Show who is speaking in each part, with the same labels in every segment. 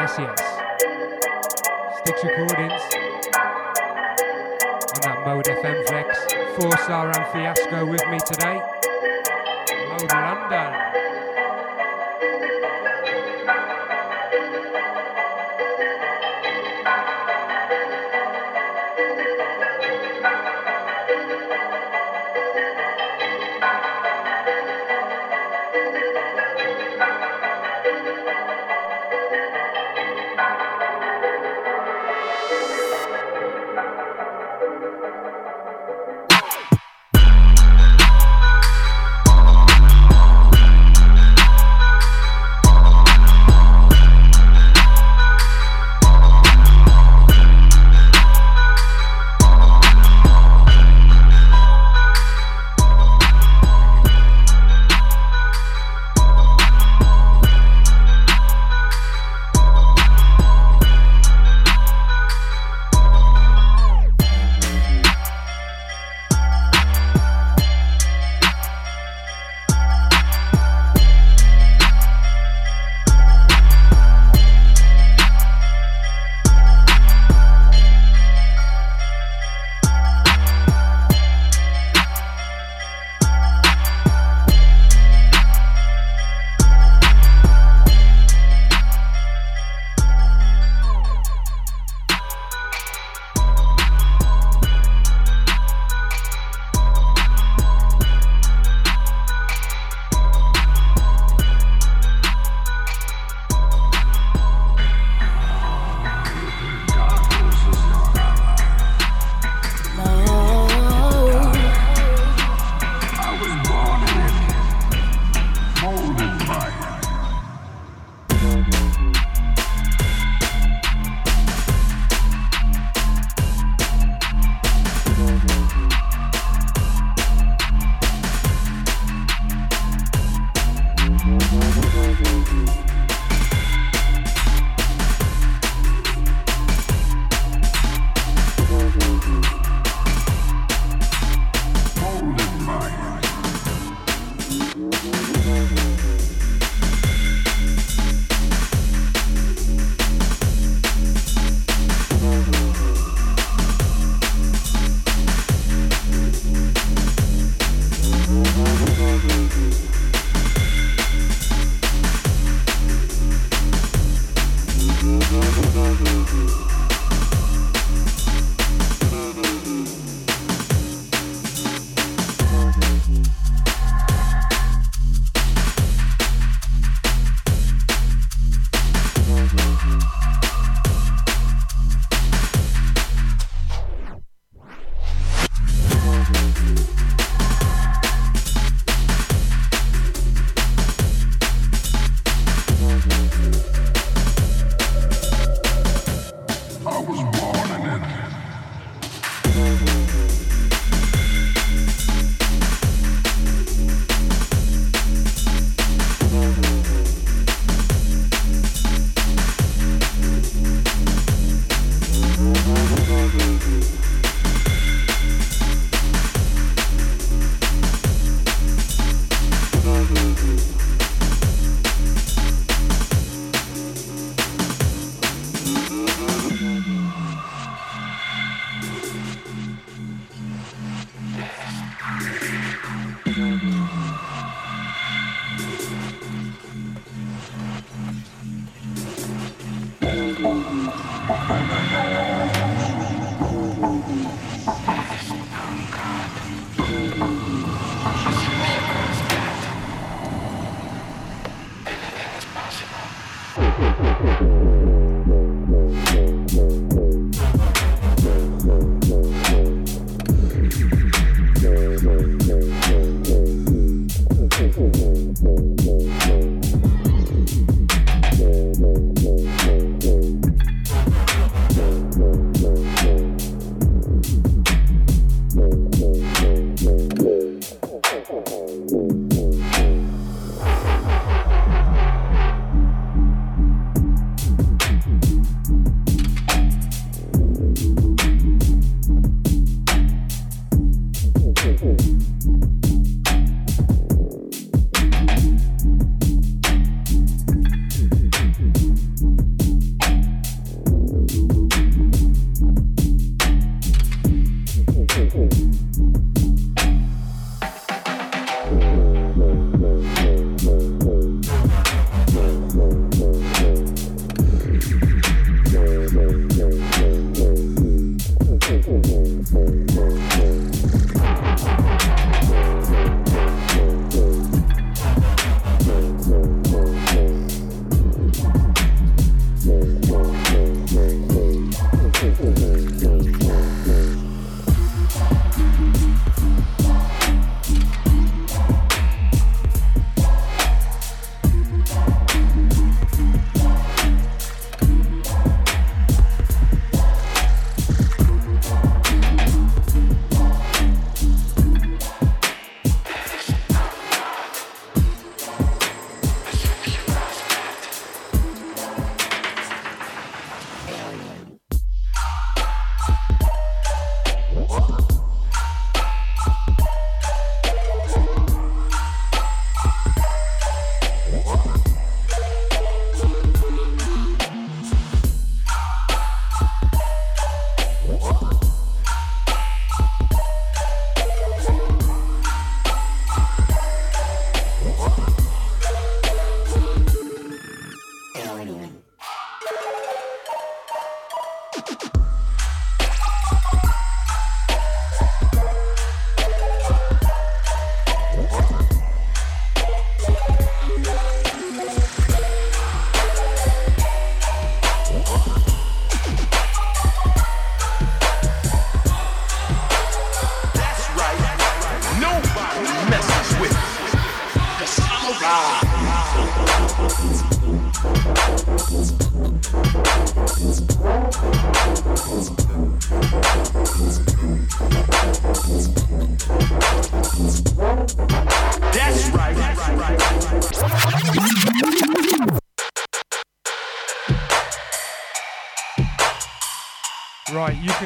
Speaker 1: Yes, yes. Sticks Recordings. On that Mode FM Flex. Four star and fiasco with me today. Mode London.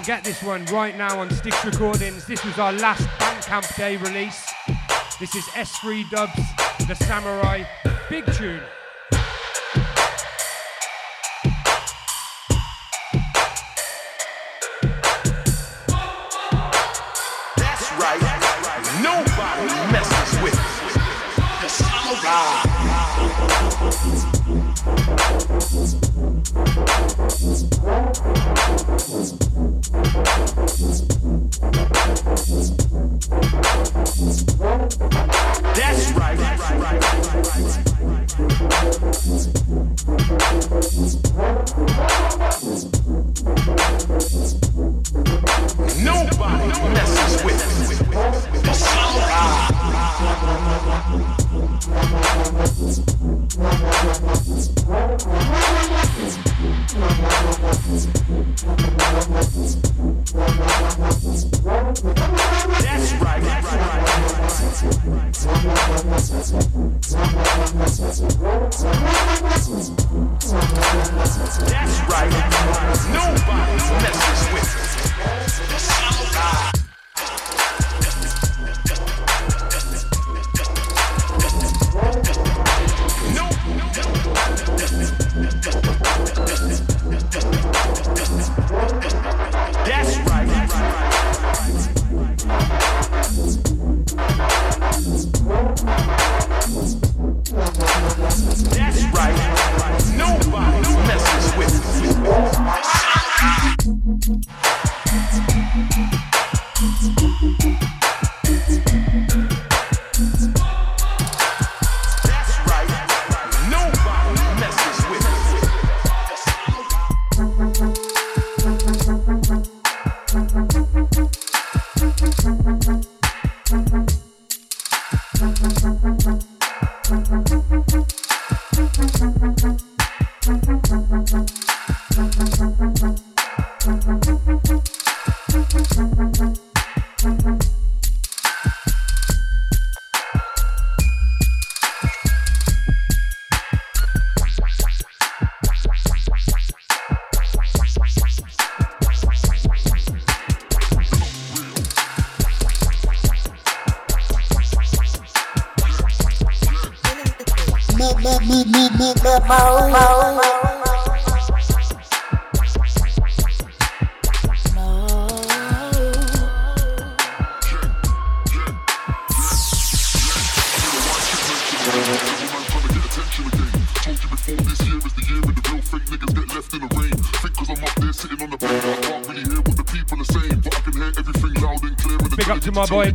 Speaker 1: Get this one right now on Sticks Recordings. This was our last Bandcamp Day release. This is S3 Dubs, The Samurai, big tune.
Speaker 2: That's right. Nobody messes with the samurai.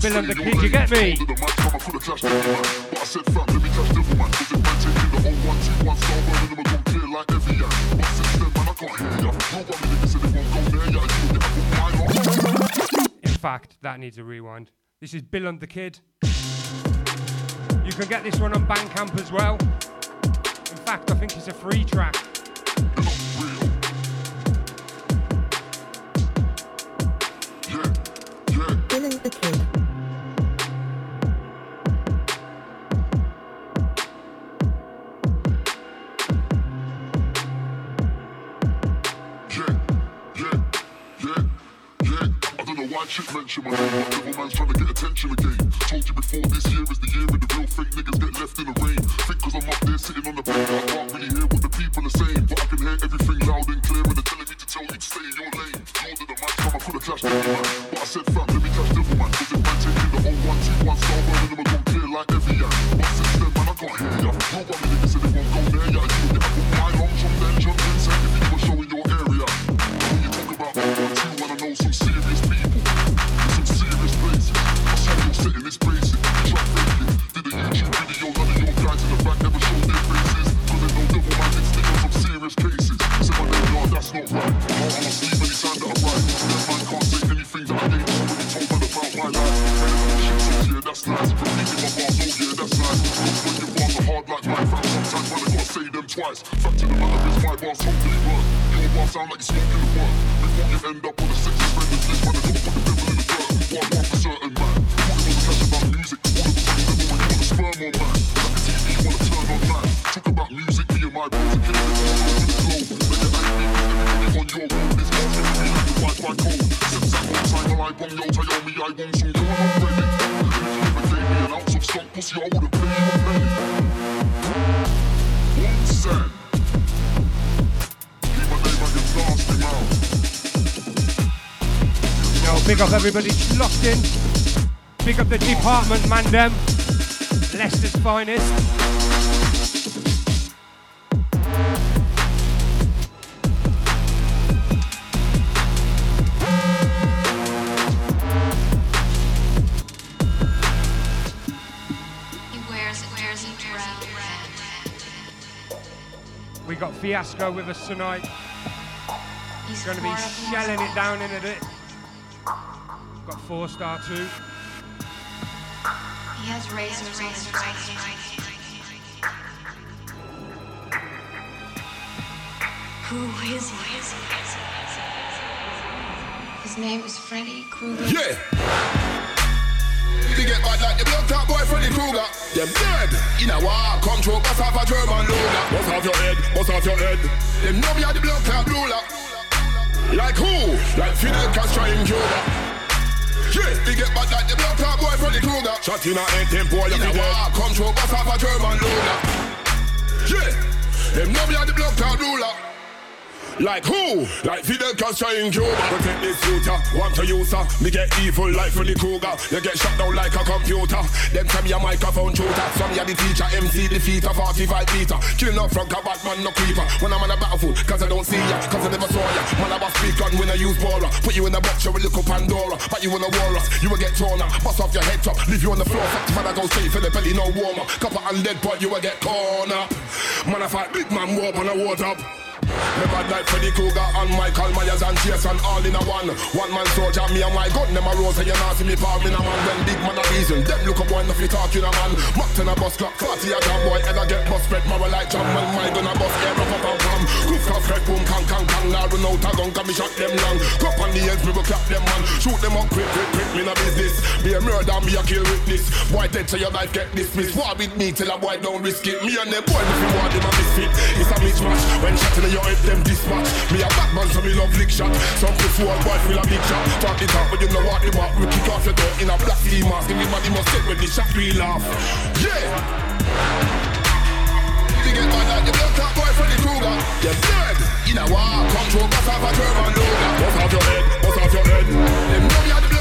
Speaker 1: Bill and the Kid, you get me? In fact, that needs a rewind. This is Bill and the Kid. You can get this one on Bandcamp as well. In fact, I think it's a free track.
Speaker 3: I could have clashed with man. But I said fam, let me catch devil man. Cause if man taking the whole one, two, one star, burning them and gon' clear like every yan. But since man, I can't hear ya. No everybody
Speaker 1: locked in. Pick up the department, man, them. Leicester's finest.
Speaker 4: He wears, wears a drown
Speaker 1: We got Fiasco with us tonight.
Speaker 4: He's
Speaker 1: be
Speaker 4: up in his
Speaker 1: shelling it down in a bit. Got four star two.
Speaker 4: He has razors on his right hand. Who is he? His name is Freddy Krueger.
Speaker 5: Yeah. They get bad like the blood top boy Freddy Krueger. Them dead in a war. Come through, bust off a German Luger. Bust off your head, bust off your head. Them know me are the blood clot ruler. Like who? Like Fidel Castro in Cuba. Yeah, they get bad like the blood clot boy Freddy Krueger. Shot in a head, them boy a war. Come through, bust off a German Luger. Yeah, them know me are the blood clot ruler. Like who? Like Fidel Castro in Cuba. Protect this future, want to use her. Me get evil like Freddy Krueger. You get shut down like a computer. Them tell me a microphone shooter. Some ya the teacher, MC defeater, 45 meter. Killing up from a Batman, no creeper. When I'm on a battlefield, cause I don't see ya, cause I never saw ya. Man, I was speak on when I use Bora. Put you in a box, you will look up Pandora. But you wanna war us, you will get torn up. Bust off your head top, leave you on the floor. Fuck, man, I go straight for the belly, no warmer. Copper and lead, boy, you will get corn up. Man, I fight big man, war on a war up. Me bad like Freddy Krueger and Michael Myers and Jason all in a one. One man soldier, me and my gun, a rose and you not see me palm in a man. When big man a reason, them look up one if you talking a man. Mock in a bus clock, 40 a jam boy, and I get bus spread moral like jam. When my gun a bus, air up up and pam. Goof off head, boom, kang, kang, kang. Now run out a gun, can me shot them long. Cup on the ends, me will clap them man. Shoot them up quick, quick, quick, me no business. Be a murder, me a kill witness. Boy dead so your life get dismissed. War with me till a boy don't risk it. Me and them boy, if you want them a misfit. It's a mismatch. When shot in your head, them dispatch. Me a bad man, so me love lick shot. Some pussy old boy feel a big shot. Talk it out, but you know what they want. We kick off your door in a black ski mask. Everybody must sit when the shot we laugh. Yeah. They get mad like the blood clot boy Freddy Krueger. You're dead in a war. Control, bust off a German Luger. Bust off your head, bust off your head. Them know me are the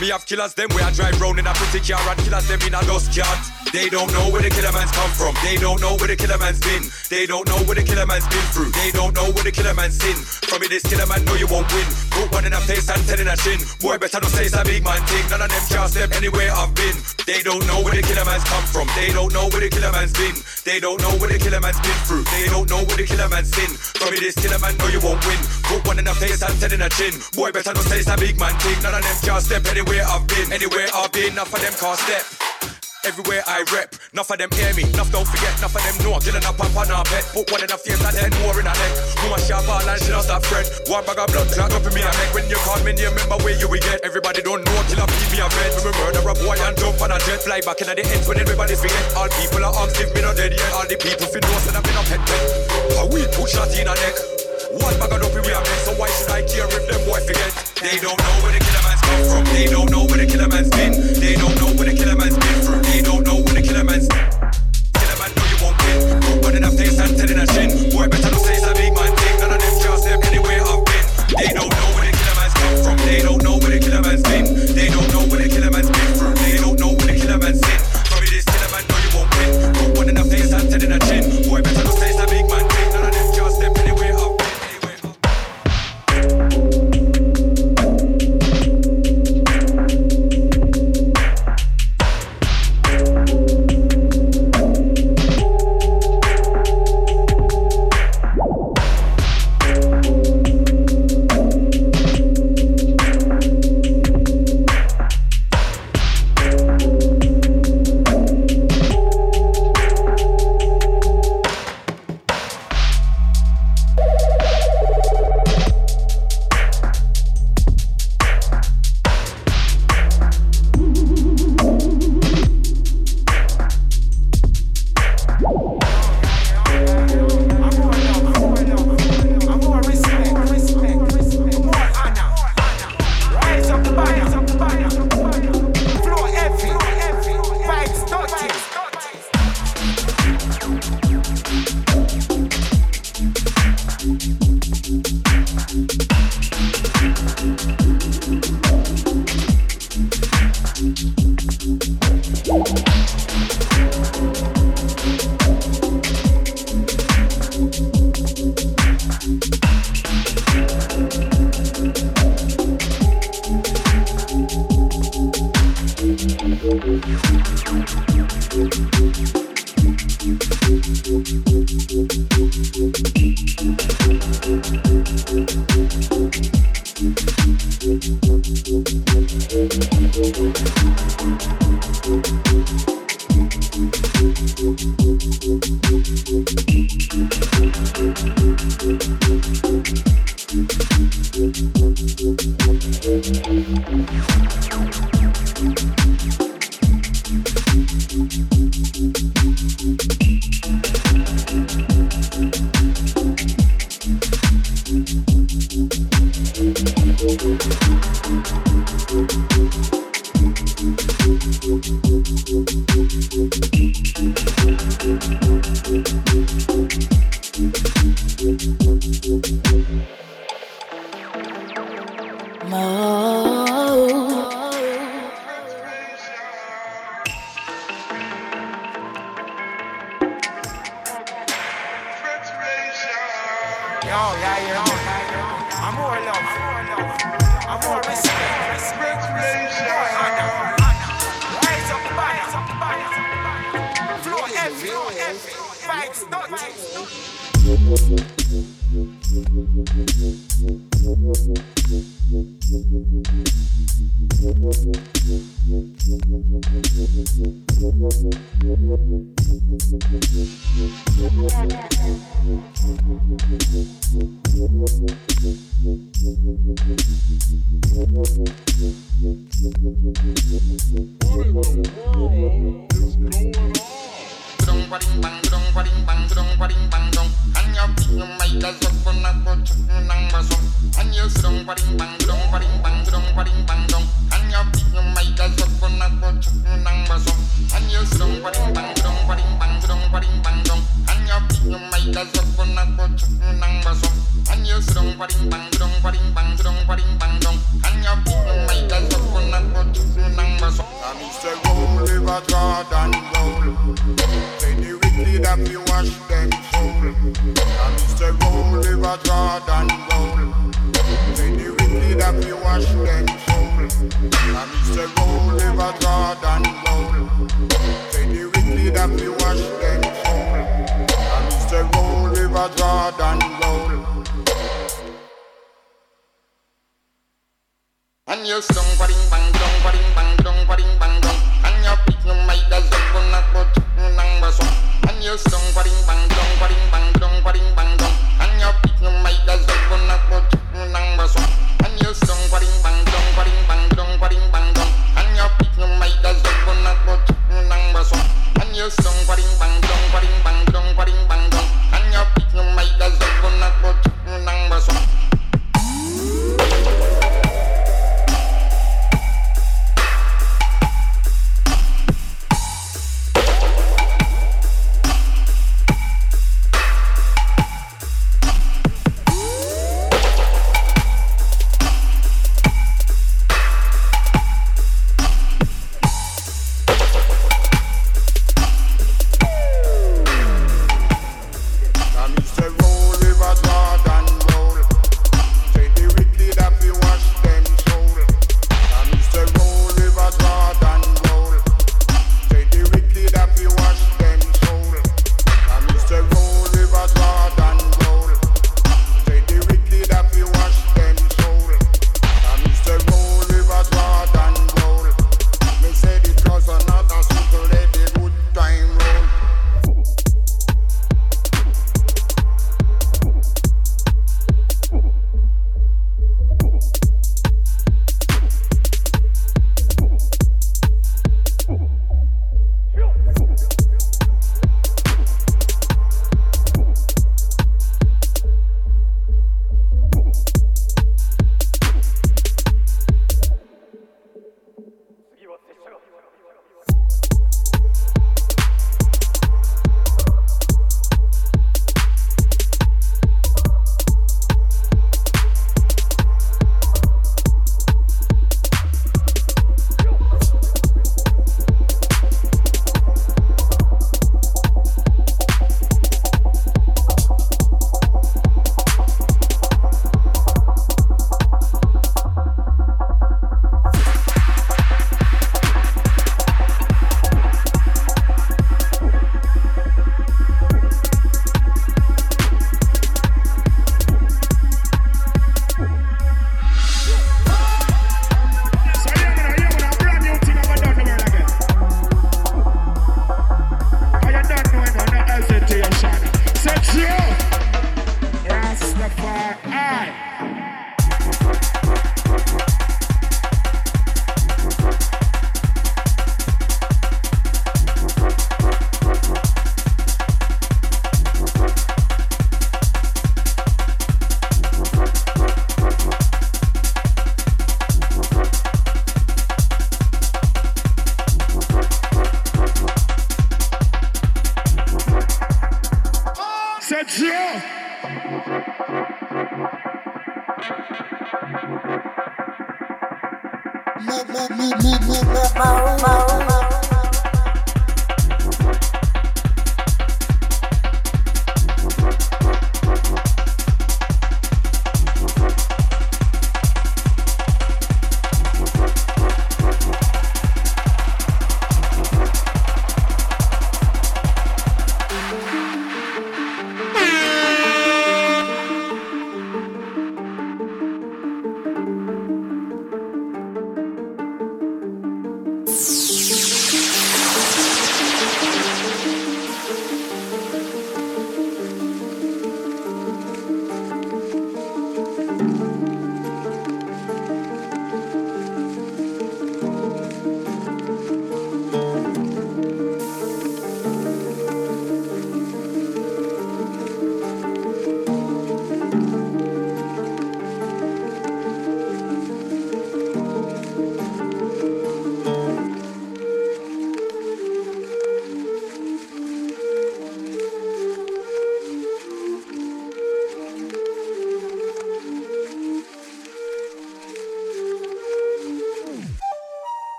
Speaker 6: Me have killers them where I drive round in a pretty car and killers them in a dust cat. They don't know where the killer man's come from. They don't know where the killer man's been. They don't know where the killer man's been through. They don't know where the killer man's sin. From me this killer man know you won't win. Put one in a face and ten in a chin. Boy better not say it's a big man thing. None of them can't step anywhere I've been. They don't know where the killer man's come from. They don't know where the killer man's been. They don't know where the killer man's been through. They don't know where the killer man's sin. From me this killer man know you won't win. Put one in a face and ten in a chin. Boy better not say it's a big man thing. None of them can't step anywhere I've been. Anywhere I've been, enough of them can't step. Everywhere I rep, enough of them hear me, enough don't forget, enough of them know. Killing up on our pet, put one in a face and ten more in a neck. Woman sharp all and she don't stop fret. One bag of blood clot up in me a neck. When you call me name, remember where you will get. Everybody don't know till I keep me a bed. Me murder a boy and jump on a jet, fly back in the end when everybody's forget. All people are arms, if me not dead yet. All the people feel know that I've been a pet pet. How we put shot in a neck. One bag of dopey we are made, so why should I care if them boy forget? They don't know where the killer man's come from. They don't know where the killer man's been. They don't know where the killer man's been in a face and ten in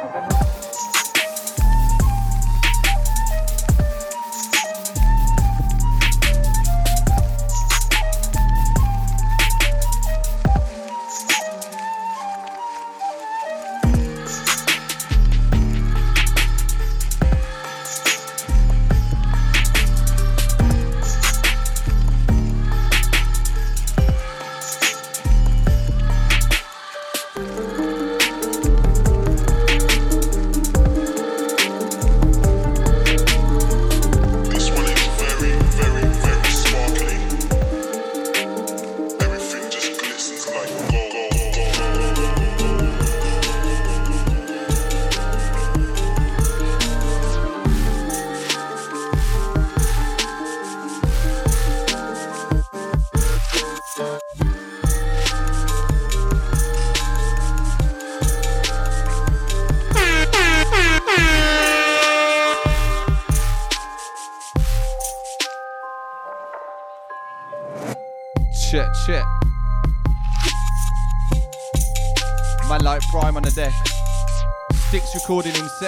Speaker 6: This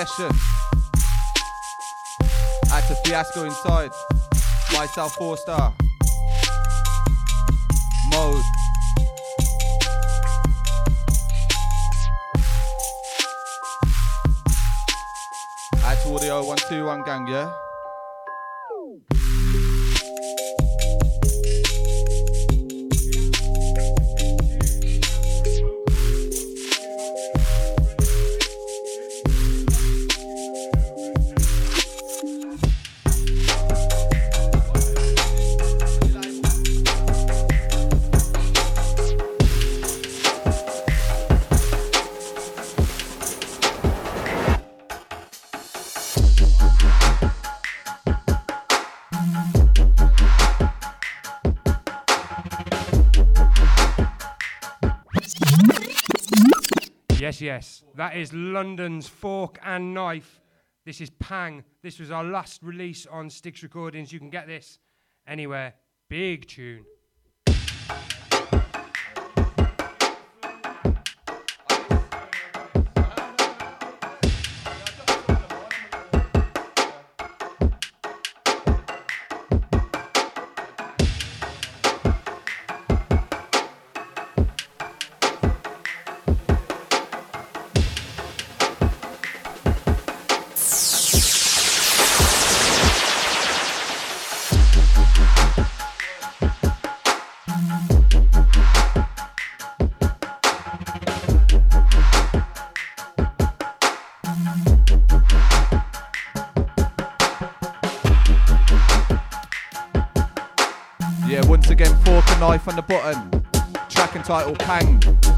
Speaker 7: session. At the fiasco inside. Myself four star.
Speaker 1: Yes. That is London's Fork and Knife. This is Pang. This was our last release on Styx Recordings. You can get this anywhere. Big tune.
Speaker 7: And on the button. Track and title Pang.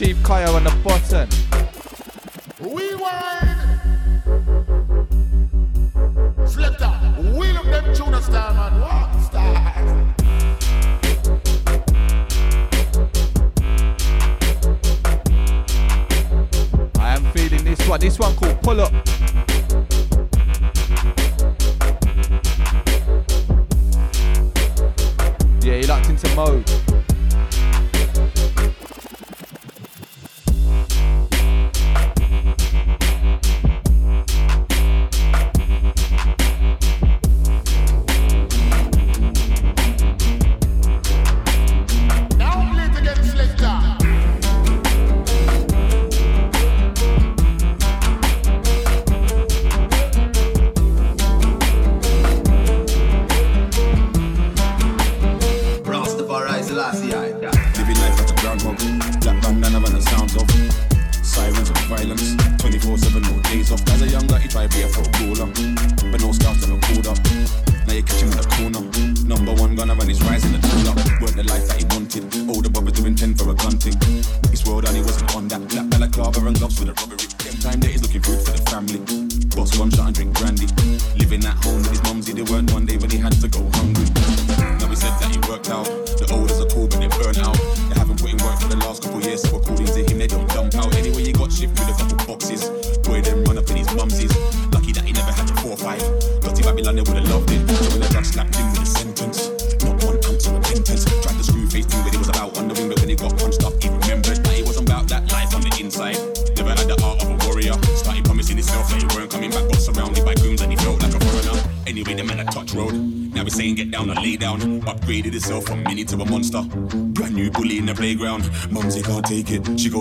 Speaker 7: Chief
Speaker 8: Kayo and the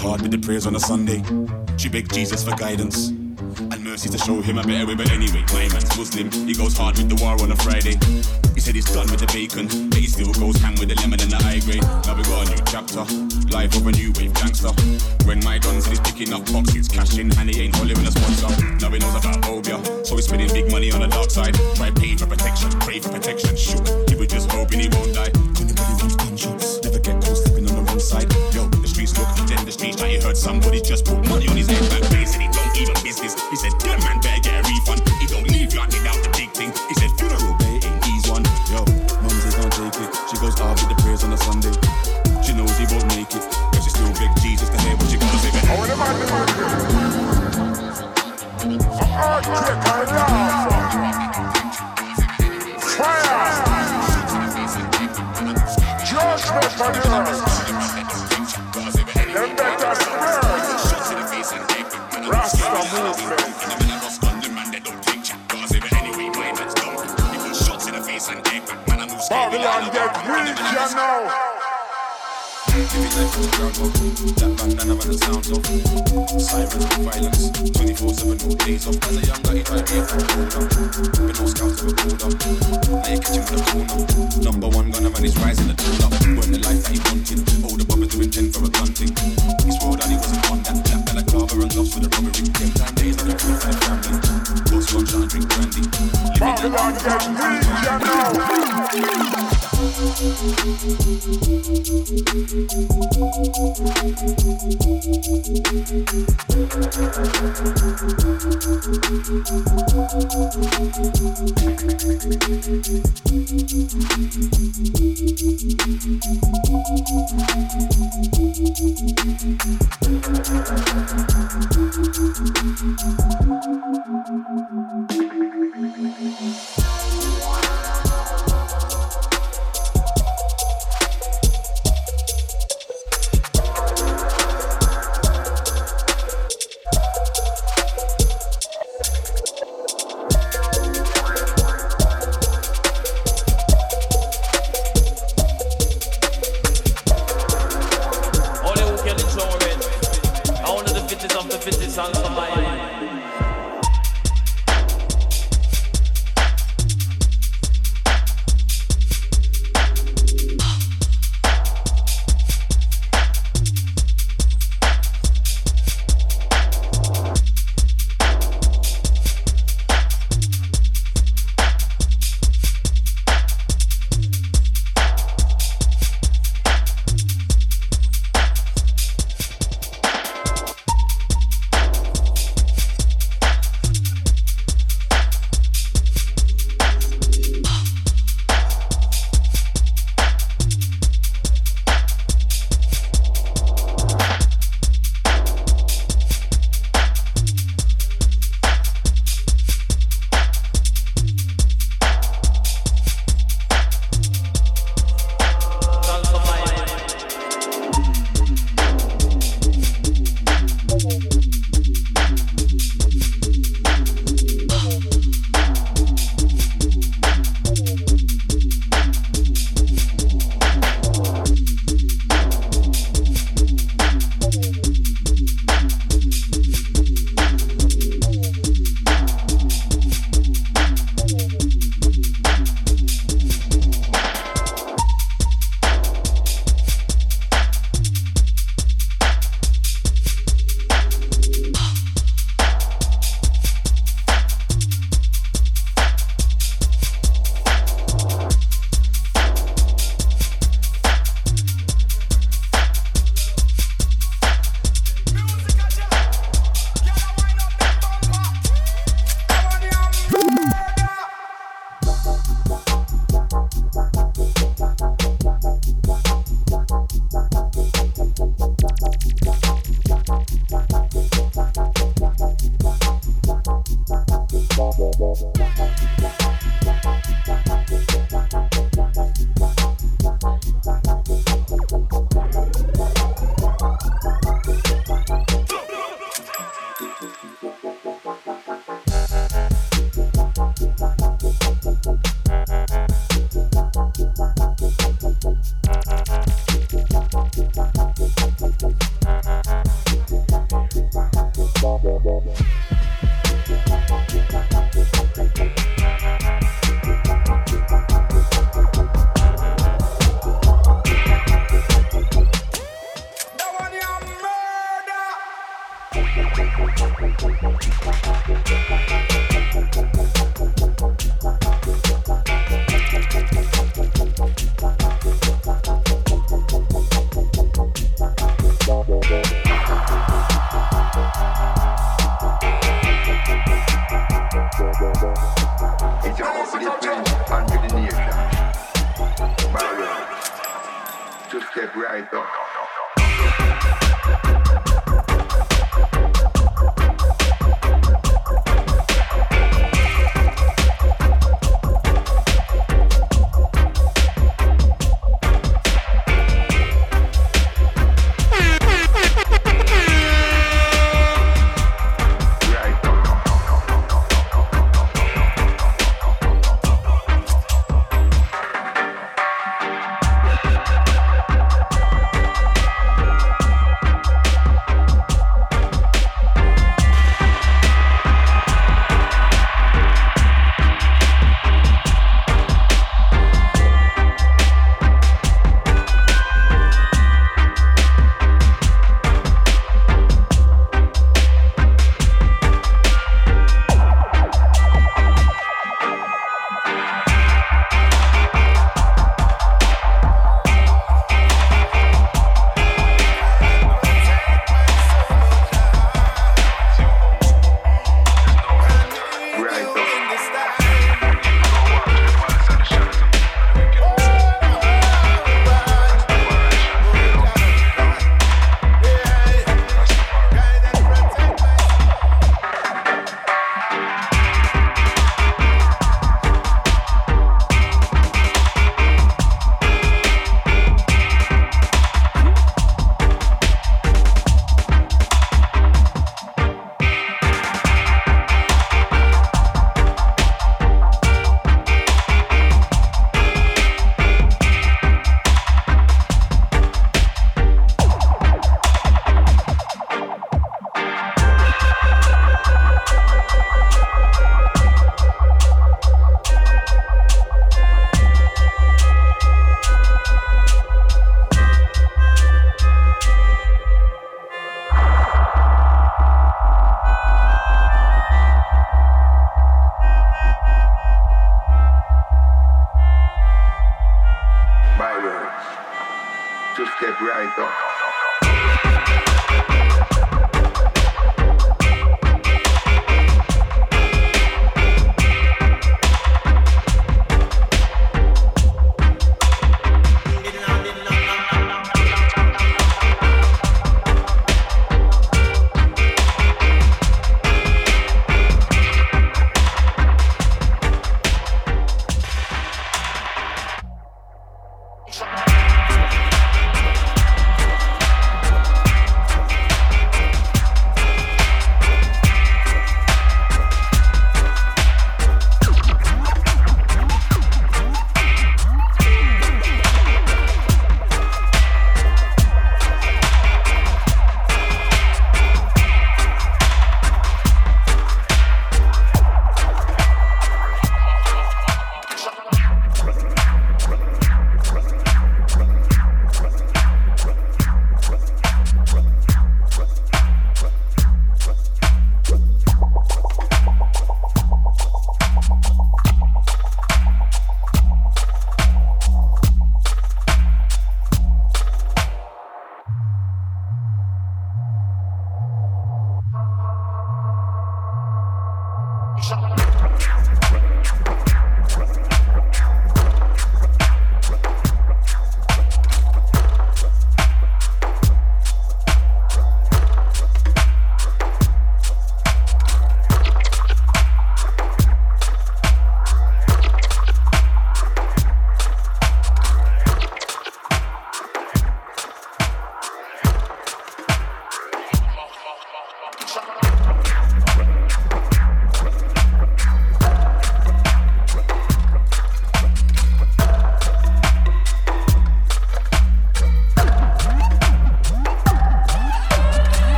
Speaker 8: hard with the prayers on a Sunday. She begged Jesus for guidance and mercy to show him a better way. But anyway, my man's Muslim. He goes hard with the war on a Friday. He said he's done with the bacon, but he still goes ham with the lemon and the high grade. Now we got a new chapter, life of a new wave gangster. When my guns is picking up boxes, cashing, and he ain't hollering a sponsor. Now he knows about phobia, so he's spending big money on the dark side. Try pay for protection, pray for protection. shoot. he was just hoping he won't die. Anybody wants gunshot? Somebody just put money on his head back.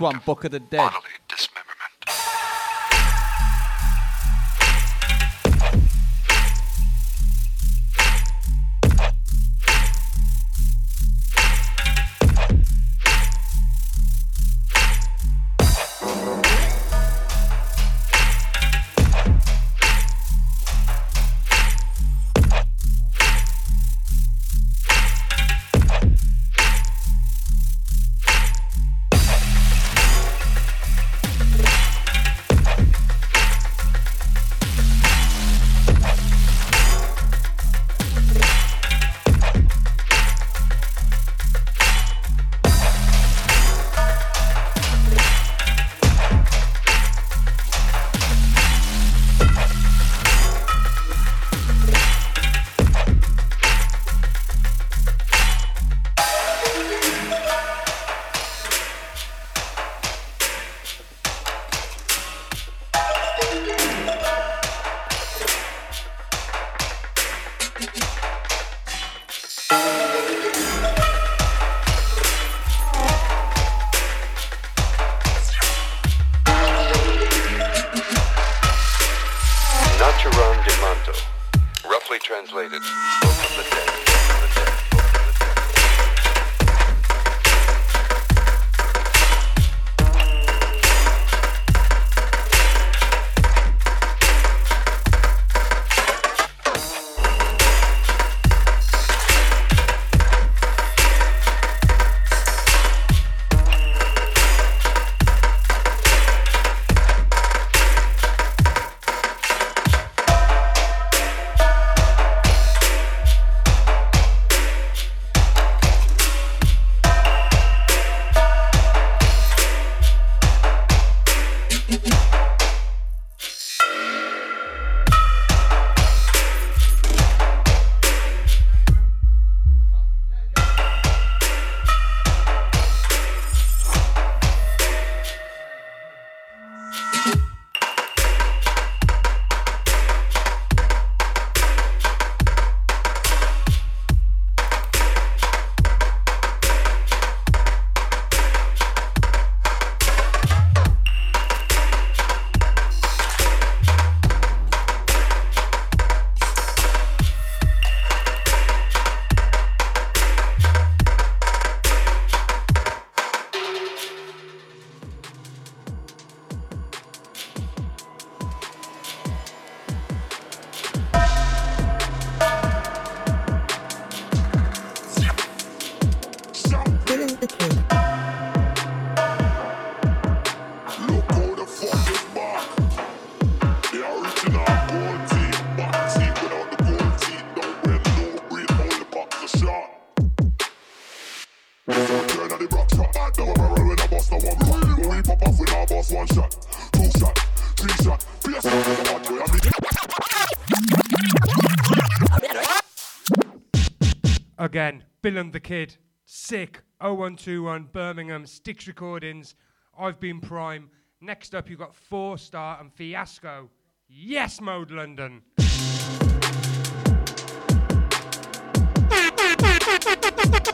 Speaker 8: One,
Speaker 9: Book of the Dead.
Speaker 10: again. Bill and the Kid, sick. 0121 Birmingham, Sticks Recordings. I've been prime. Next up, you've got Four Star and Fiasco. Yes, Mode London.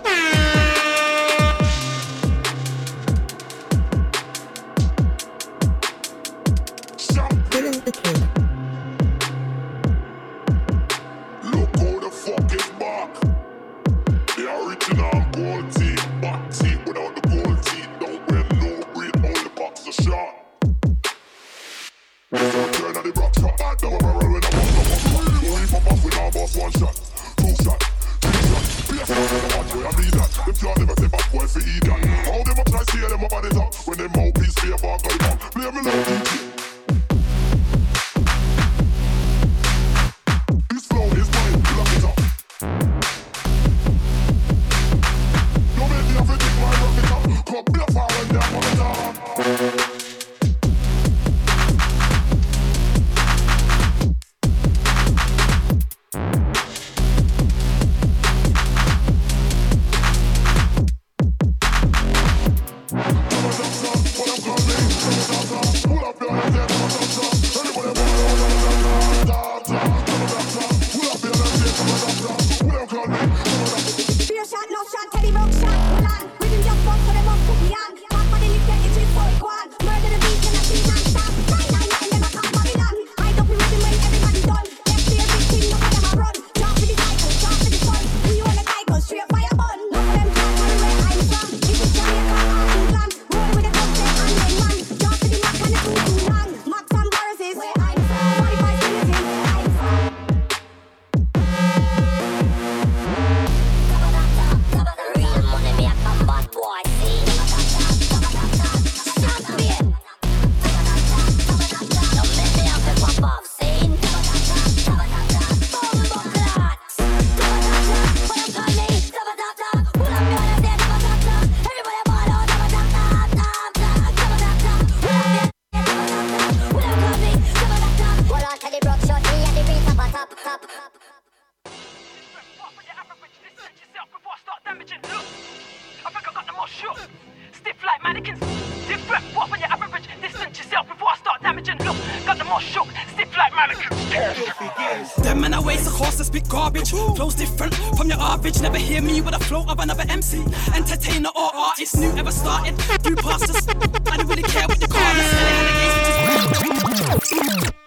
Speaker 11: big
Speaker 12: garbage. Flows different from your average. Never hear me with a flow of another MC. Entertainer or artist, new ever started. Through pastors, I don't really care what
Speaker 13: the card is.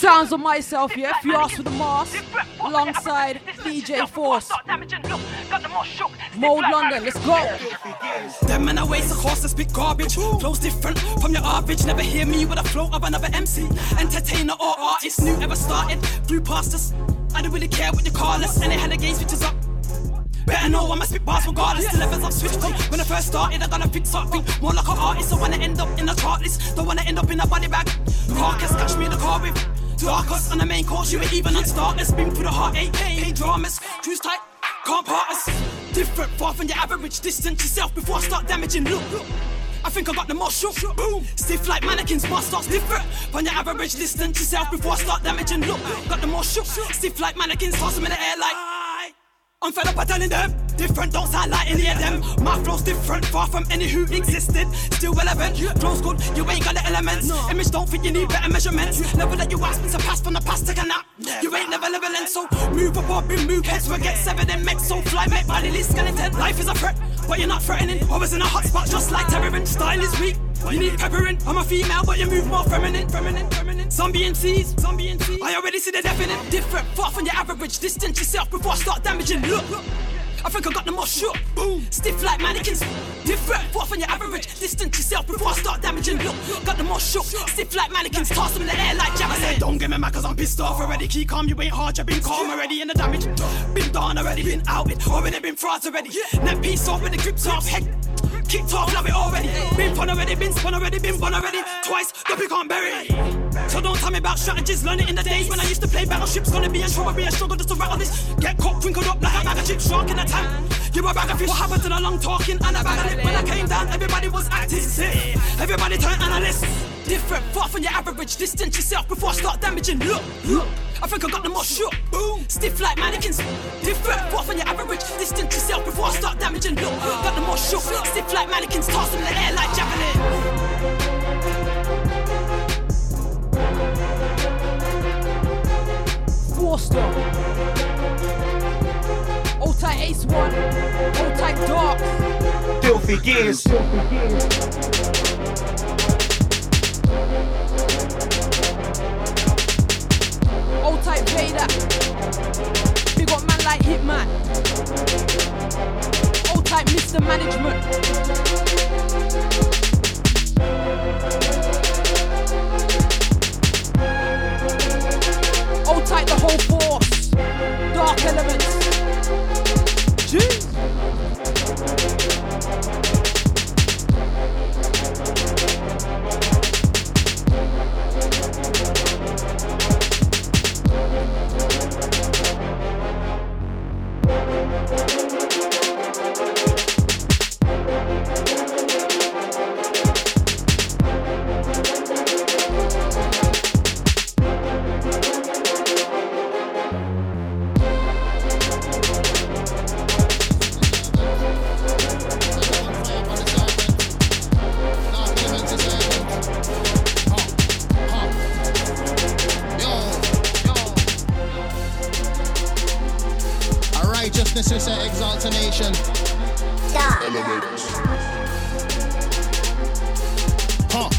Speaker 14: Sounds of myself, yeah. If you ask for the mask, alongside DJ Force.
Speaker 13: Start damaging. Look, got the most shook.
Speaker 14: Mode London, let's go.
Speaker 12: Them men are waste of course to spit garbage. Flows different from your average. Never hear me with a flow of another MC. Entertainer or artist new ever started. Flew past us. I don't really care what you call us. And they had the game switches up. Better know I'ma spit bars regardless. The levels I've switched up. When I first started, I gotta fix something more like an artist. I wanna end up in a chart list. Don't wanna end up in a body bag. Carcass, catch me in the car with. Darkest on the main course, you ain't even on starters. Been through the heartache, pain dramas. Cruise tight, can't part us. Different, far from your average. Distance yourself before I start damaging. Look, look. I think I got the most shook. Boom. Stiff like mannequins, my starts different. From your average, distance yourself before I start damaging. Look, got the most shook. Stiff like mannequins, toss them in the air like. I'm fed up by telling them different, don't sound like any of them. My flow's different, far from any who existed. Still relevant, flow's good, you ain't got the elements. Image don't fit, you need better measurements. Level that you ask me to pass from the past, take a nap. You ain't never leveling, so move up or be move heads. We get severed and make so fly, make body least skeleton. Life is a threat, but you're not threatening. Always in a hot spot, just like terrorin. Style is weak. You need peppering. I'm a female, but you move more feminine, feminine, feminine. Zombie and C's, zombie and C's. I already see the definite. Different, far from your average. Distance yourself before I start damaging. Look, look. I think I got the most shook. Boom. Stiff like mannequins. Different, far from your average. Distance yourself before I start damaging. Look, got the most shook. Stiff like mannequins. Toss them in the air like Jabba said. Don't get me mad cause I'm pissed off already. Keep calm, you ain't hard, you been calm already. And the damage been done already. Been out with, already been froze already. Net piece off with the grips off. Heck, kicked off, love it already. Been fun already, been spun already, been fun already. Twice, the pick on berry. So don't tell me about strategies, learn it in the days when I used to play battleships. Gonna be in trouble, be a struggle just to rattle this. Get caught, crinkled up like a bag of chips, shark in a tank. You're a bag of fish. What happened to the long talking and a bag of lip? When I came down, everybody was acting sick. Everybody turned analyst. Different, far from your average. Distance yourself before I start damaging. Look, look. I think I got the most shook. Boom. Stiff like mannequins. Different, far from your average. Distance yourself before I start damaging. Look, got the most shook. Stiff like mannequins. Toss them in the air like javelin.
Speaker 14: Forster. Old tight Ace One. Old tight Dark.
Speaker 15: Filthy gears.
Speaker 14: Old type Vader. Big up man like Hitman. Old type Mr. Management. Old type the whole force. Dark elements. Jeez.
Speaker 16: Righteousness is an exaltation. Huh.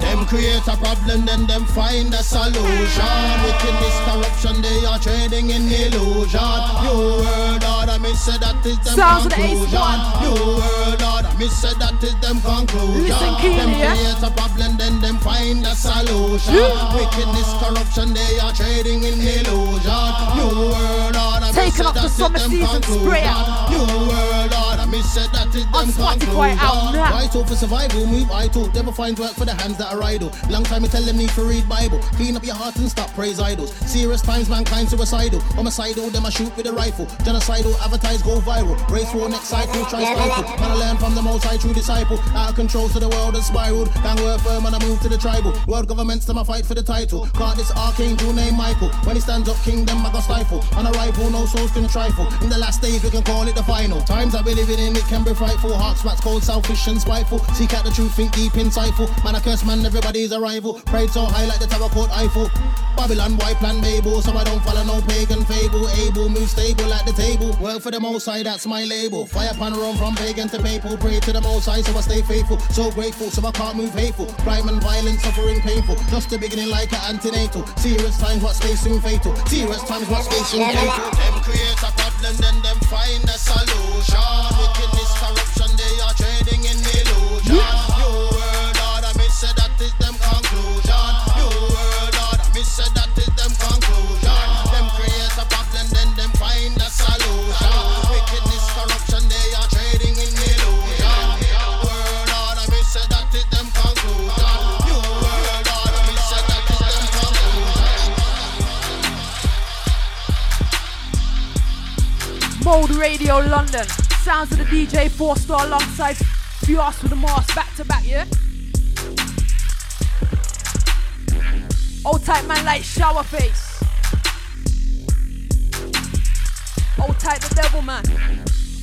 Speaker 16: Them create a problem, then them find a solution. Wickedness, corruption, they are trading in illusion. New world order, me say that is them
Speaker 14: Sounds the
Speaker 16: conclusion.
Speaker 14: One.
Speaker 16: New world order, me say that is them conclusion.
Speaker 14: Listen
Speaker 16: them
Speaker 14: yeah?
Speaker 16: create a problem, then them find a solution.
Speaker 14: Yeah.
Speaker 16: Wickedness, corruption, they are trading in illusion. New world order,
Speaker 14: Taking up the summer season
Speaker 16: conclusion.
Speaker 14: sprayer.
Speaker 16: New world order, me say that is
Speaker 14: On
Speaker 16: them
Speaker 14: Spotify
Speaker 16: conclusion.
Speaker 14: out now.
Speaker 16: Vital for survival, move vital. Never find work for the hands that are idle. Long time I tell them need to read Bible. Clean up your heart and stop praise idols. Serious times, mankind suicidal. Homicidal, them I shoot with a rifle. Genocidal, advertise, go viral. Race war, next cycle, try stifle. Man, I learn from the most high true disciple. Out of control, so the world has spiraled. Gang work firm and I move to the tribal. World governments, them I fight for the title. Caught this archangel named Michael. When he stands up, kingdom, I got stifle. On a rival, no souls can trifle. In the last days, we can call it the final. Times I believe live in it can be frightful. Hearts wax cold, selfish and spiteful. Seek out the truth, think deep, insightful. Man, I curse man, everybody's a rival. Pride so high like the tower called Eiffel. Babylon, white plan, Babel. So I don't follow no pagan fable. Able, move stable at the table. Work for the most high, that's my label. Fire pan run from pagan to papal. Pray to the most high, so I stay faithful. So grateful, so I can't move hateful. Crime and violence, suffering painful. Just the beginning like an antenatal. Serious times, what space soon fatal. Serious times, what space soon fatal. Them create a problem, then them find a solution. Corruption,
Speaker 14: Mode Radio London. Sounds of the DJ four star alongside Fios with the mask back to back, yeah? Old type man like shower face. Old type the devil man.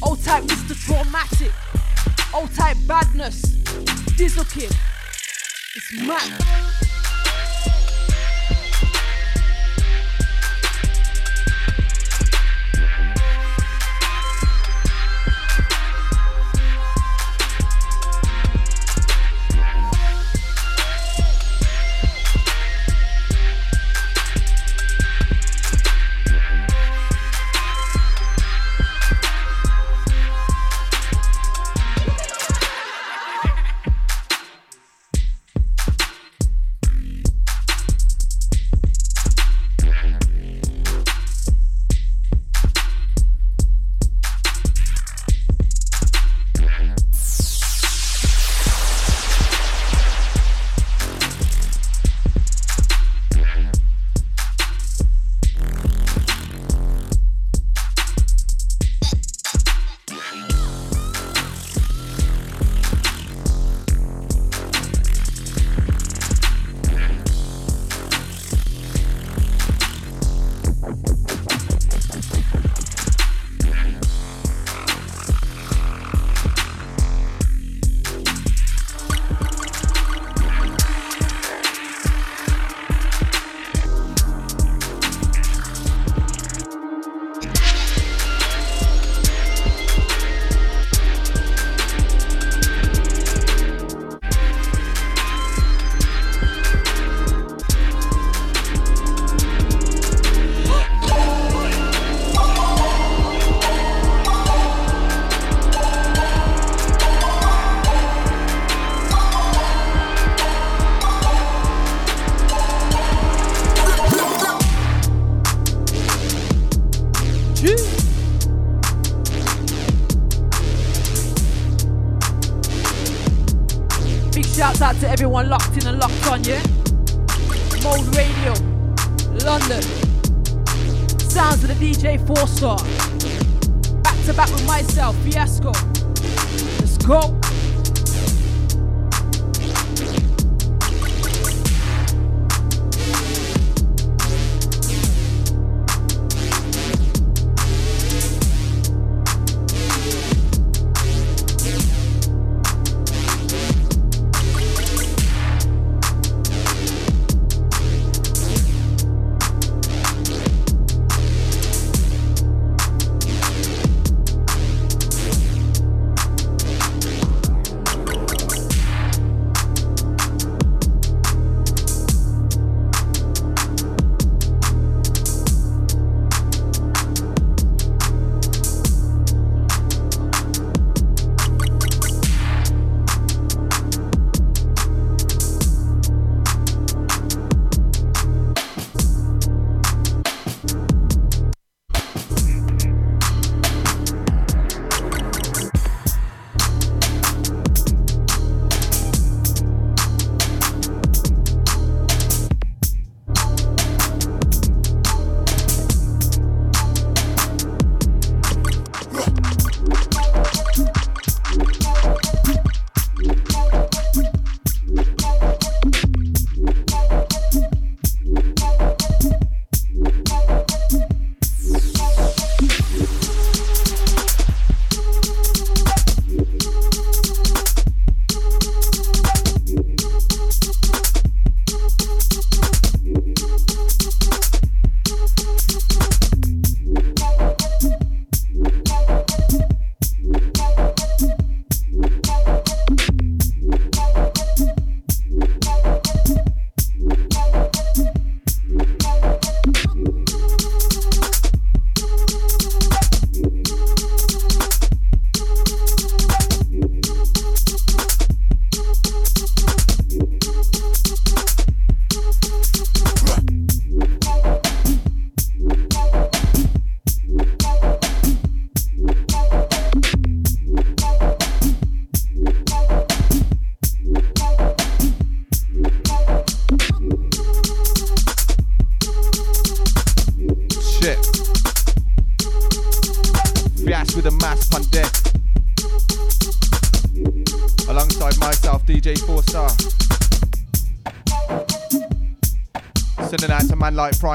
Speaker 14: Old type Mr. Traumatic. Old type badness. Diesel kid. It's mad.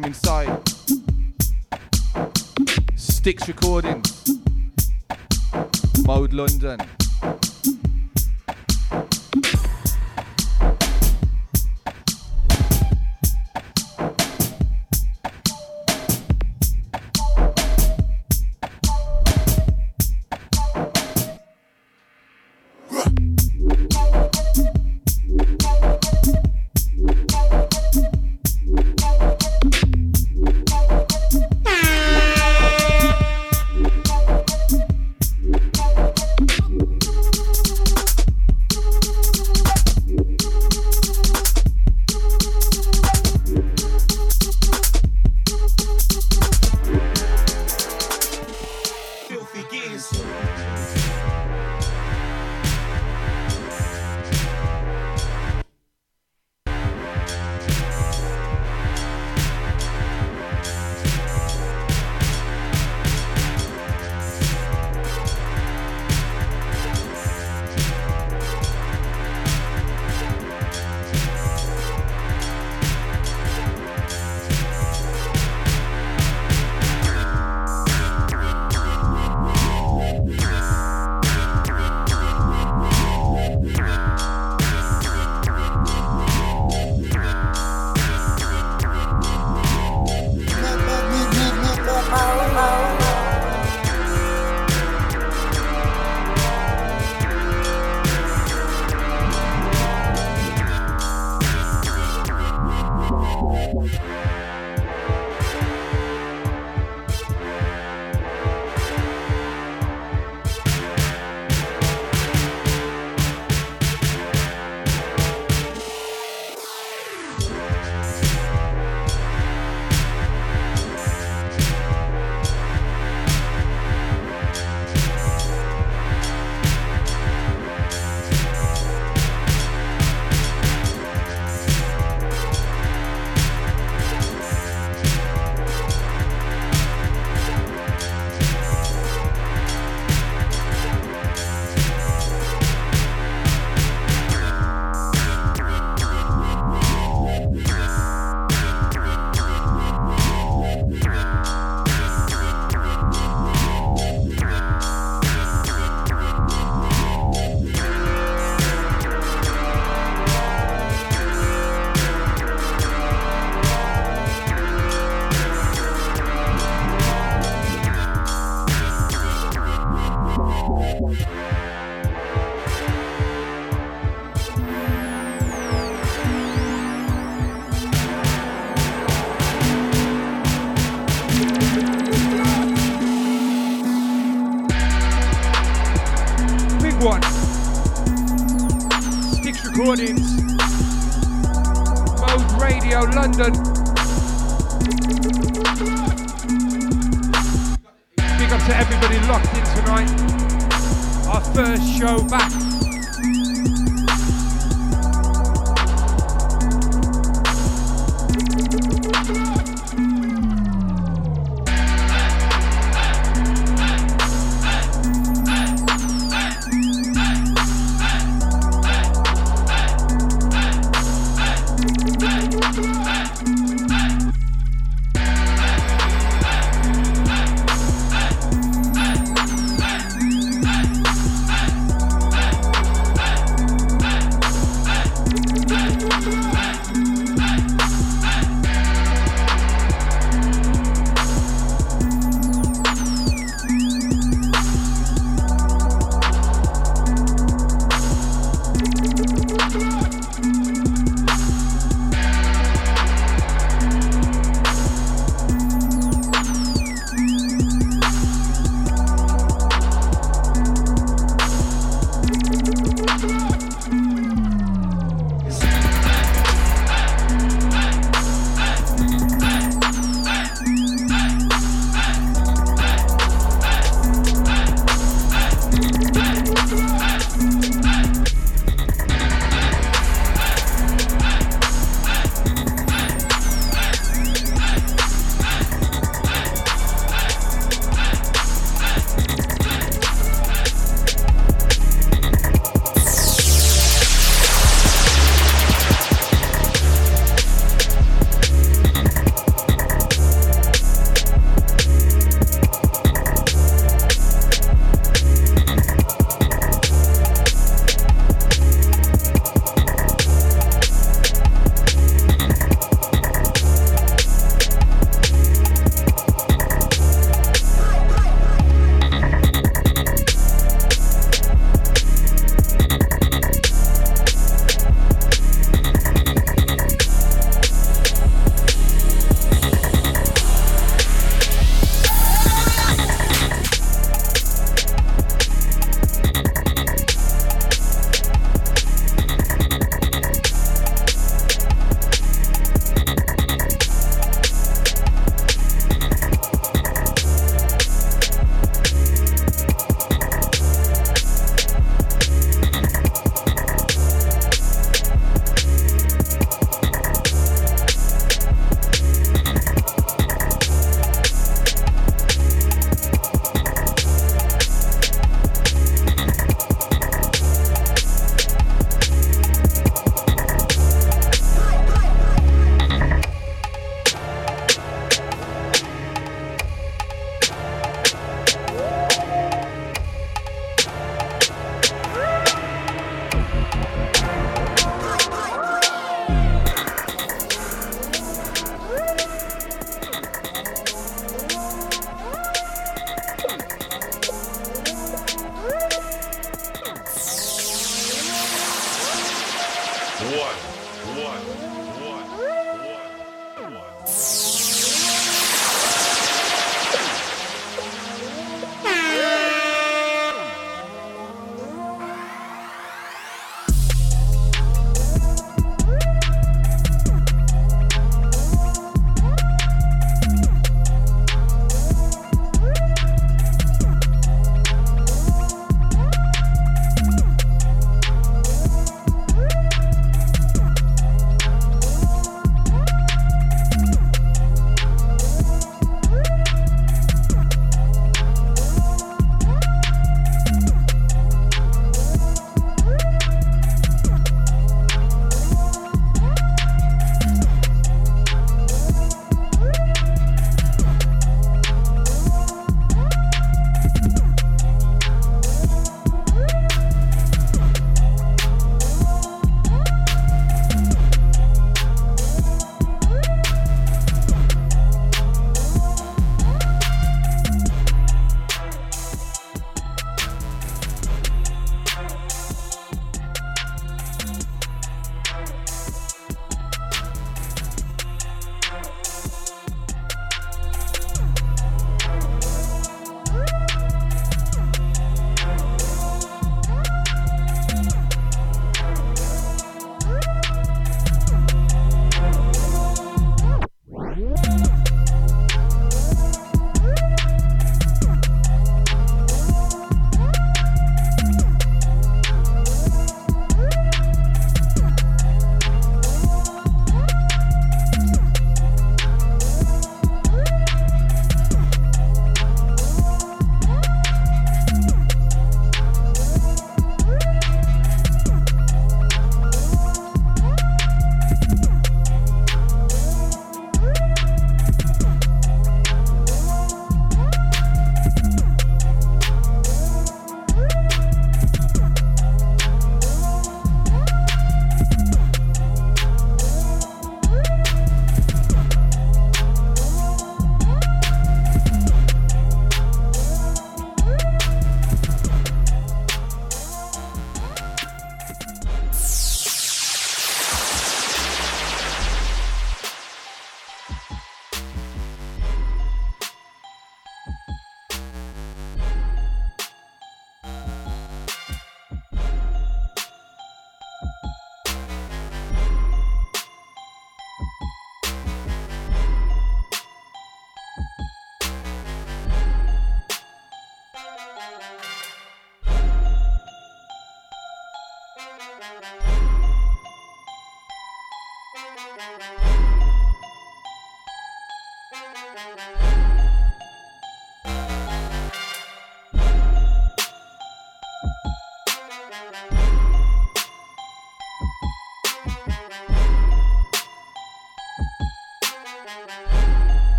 Speaker 1: Man like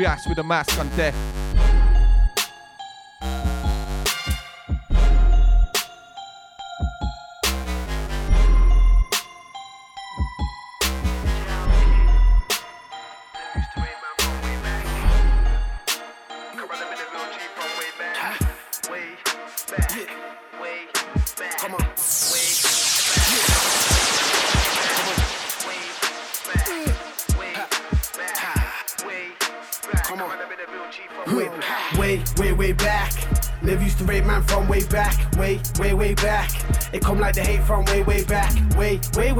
Speaker 17: Fias with a mask on deck.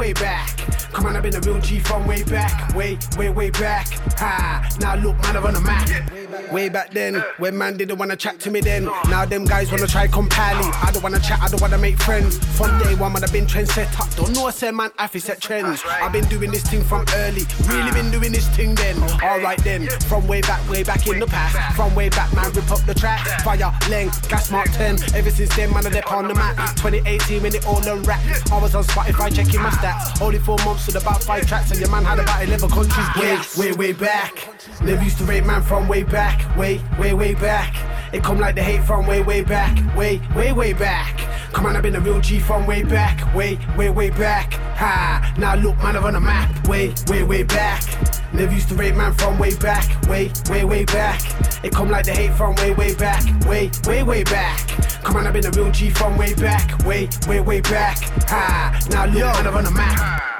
Speaker 18: Way, back. Come on, I've been a real G from way back. Way, way, way back. Ha. Now look, man, I'm on the map.
Speaker 17: Way back then, when man didn't wanna chat to me then. Now them guys wanna try compare me. I don't wanna chat, I don't wanna make friends. From day one, man, I've been trend I said man, I set trends. I've been doing this thing from early. Really been doing this thing then. Alright then, from way back, way back in the past. From way back, man, rip up the track. Fire, length, gas mark 10. Ever since then, man, I dip on the map. 2018 when it all unwrapped. I was on Spotify checking my stats. Only four months with about five tracks, and your man had about 11 countries. Way, way, way back. Never used to rate man from way back. Way, way, way back. It come like the hate from way, way back. Way, way, way back. Come on, I've been a real G from way back. Way, way, way back. Ha! Now look, man, I'm on the map. Way, way, way back. Never used to rate man from way back. Way, way, way back. It come like the hate from way, way back. Way, way, way back. Come on, I've been a real G from way back. Way, way, way back. Ha! Now look, man, I'm on the map.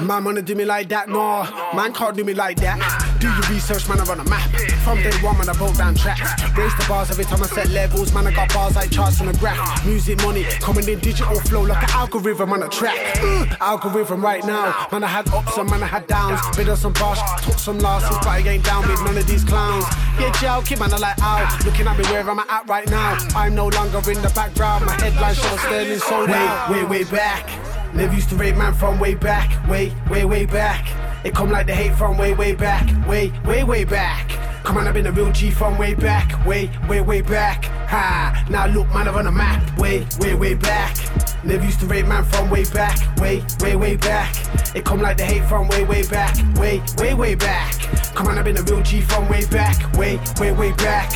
Speaker 17: Man wanna do me like that, no. Man can't do me like that. Do your research, man, I run a map. From day one, man, I broke down tracks. Raise the bars every time I set levels, man, I got bars like charts on the graph. Music money coming in digital flow like an algorithm on a track. Uh, algorithm right now, man, I had ups and man, I had downs. Bid on some bars, took some losses, but I ain't down with none of these clowns. Yeah, joking, man, I like ow. Looking at me where I'm at right now. I'm no longer in the background, my headline show sterling so down. Way, way, way back. Never used to rate man from way back, way, way, way back. It come like the hate from way, way back, way, way, way back. Come on, I've been a real G from way back, way, way, way back. Ha! Now look, man, I'm on the map, way, way, way back. Never used to rate man from way back, way, way, way back. It come like the hate from way, way back, way, way, way back. Come on, I've been a real G from way back, way, way, way back.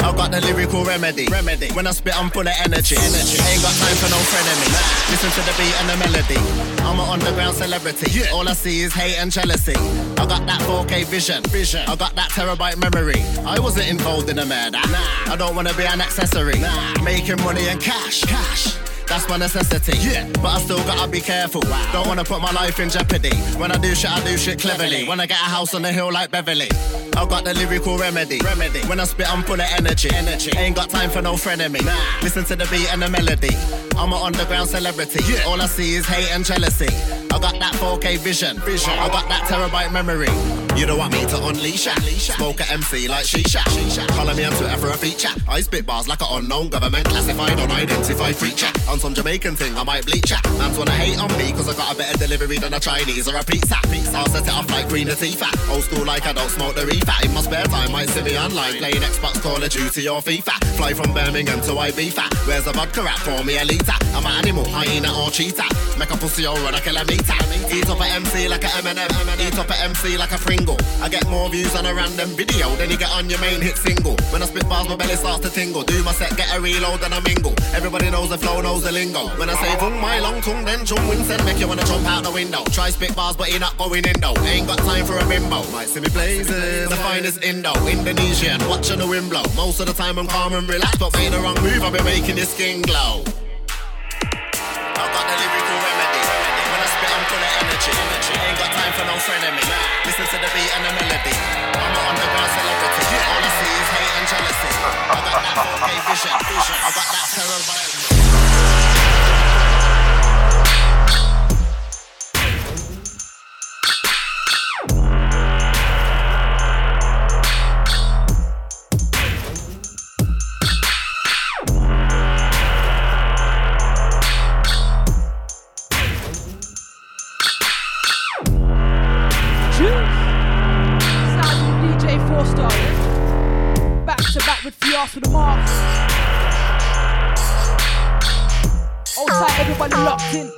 Speaker 19: I got the lyrical remedy. remedy. When I spit, I'm full of energy. energy. Ain't got time for no frenemy. Listen to the beat and the melody. I'm an underground celebrity. Yeah. All I see is hate and jealousy. I got that 4K vision. vision. I got that terabyte memory. I wasn't involved in a murder. Nah. I don't wanna be an accessory. Nah. Making money and cash. Cash. That's my necessity. Yeah. But I still gotta be careful. Wow. Don't wanna put my life in jeopardy. When I do shit, I do shit cleverly. When I get a house on the hill like Beverly. I got the lyrical remedy. remedy. When I spit, I'm full of energy. energy. Ain't got time for no frenemy. Nah. Listen to the beat and the melody. I'm an underground celebrity. Yeah. All I see is hate and jealousy. I got that 4K vision. vision. I got that terabyte memory. You don't want me to unleash ya. Smoke a MC like shisha. Follow me on Twitter for a feature. I spit bars like an unknown government classified unidentified creature. On some Jamaican thing, I might bleach ya. Man's wanna hate on me cause I got a better delivery than a Chinese or a pizza. I'll set it off like Queen Latifah. Old school like I don't smoke the reefer. In my spare time, might see me online playing Xbox, Call of Duty or FIFA. Fly from Birmingham to Ibiza. Where's the vodka at? Pour me a liter. I'm an animal, hyena or cheetah. Make a pussy or run a kilometer. Eat up a MC like a Eminem. Eat up a MC like a Pringle. I get more views on a random video than you get on your main hit single. When I spit bars, my belly starts to tingle. Do my set, get a reload, then I mingle. Everybody knows the flow, knows the lingo. When I say tongue, my long tongue, then chung Winston make you wanna jump out the window. Try spit bars, but you're not going in though. Ain't got time for a bimbo. Might see me blazing, the finest Indo, Indonesian, watching the wind blow. Most of the time I'm calm and relaxed, but made the wrong move, I've been making this skin glow. I got the lyrical remedy. Full of energy. Ain't got time for no frenemy. Listen to the beat and the melody. I'm an underground celebrity. All I see is hate and jealousy. I got that 4K vision. I got that.
Speaker 14: Sound yeah? Back to back with Fias with the marks. Hold tight, everybody locked in.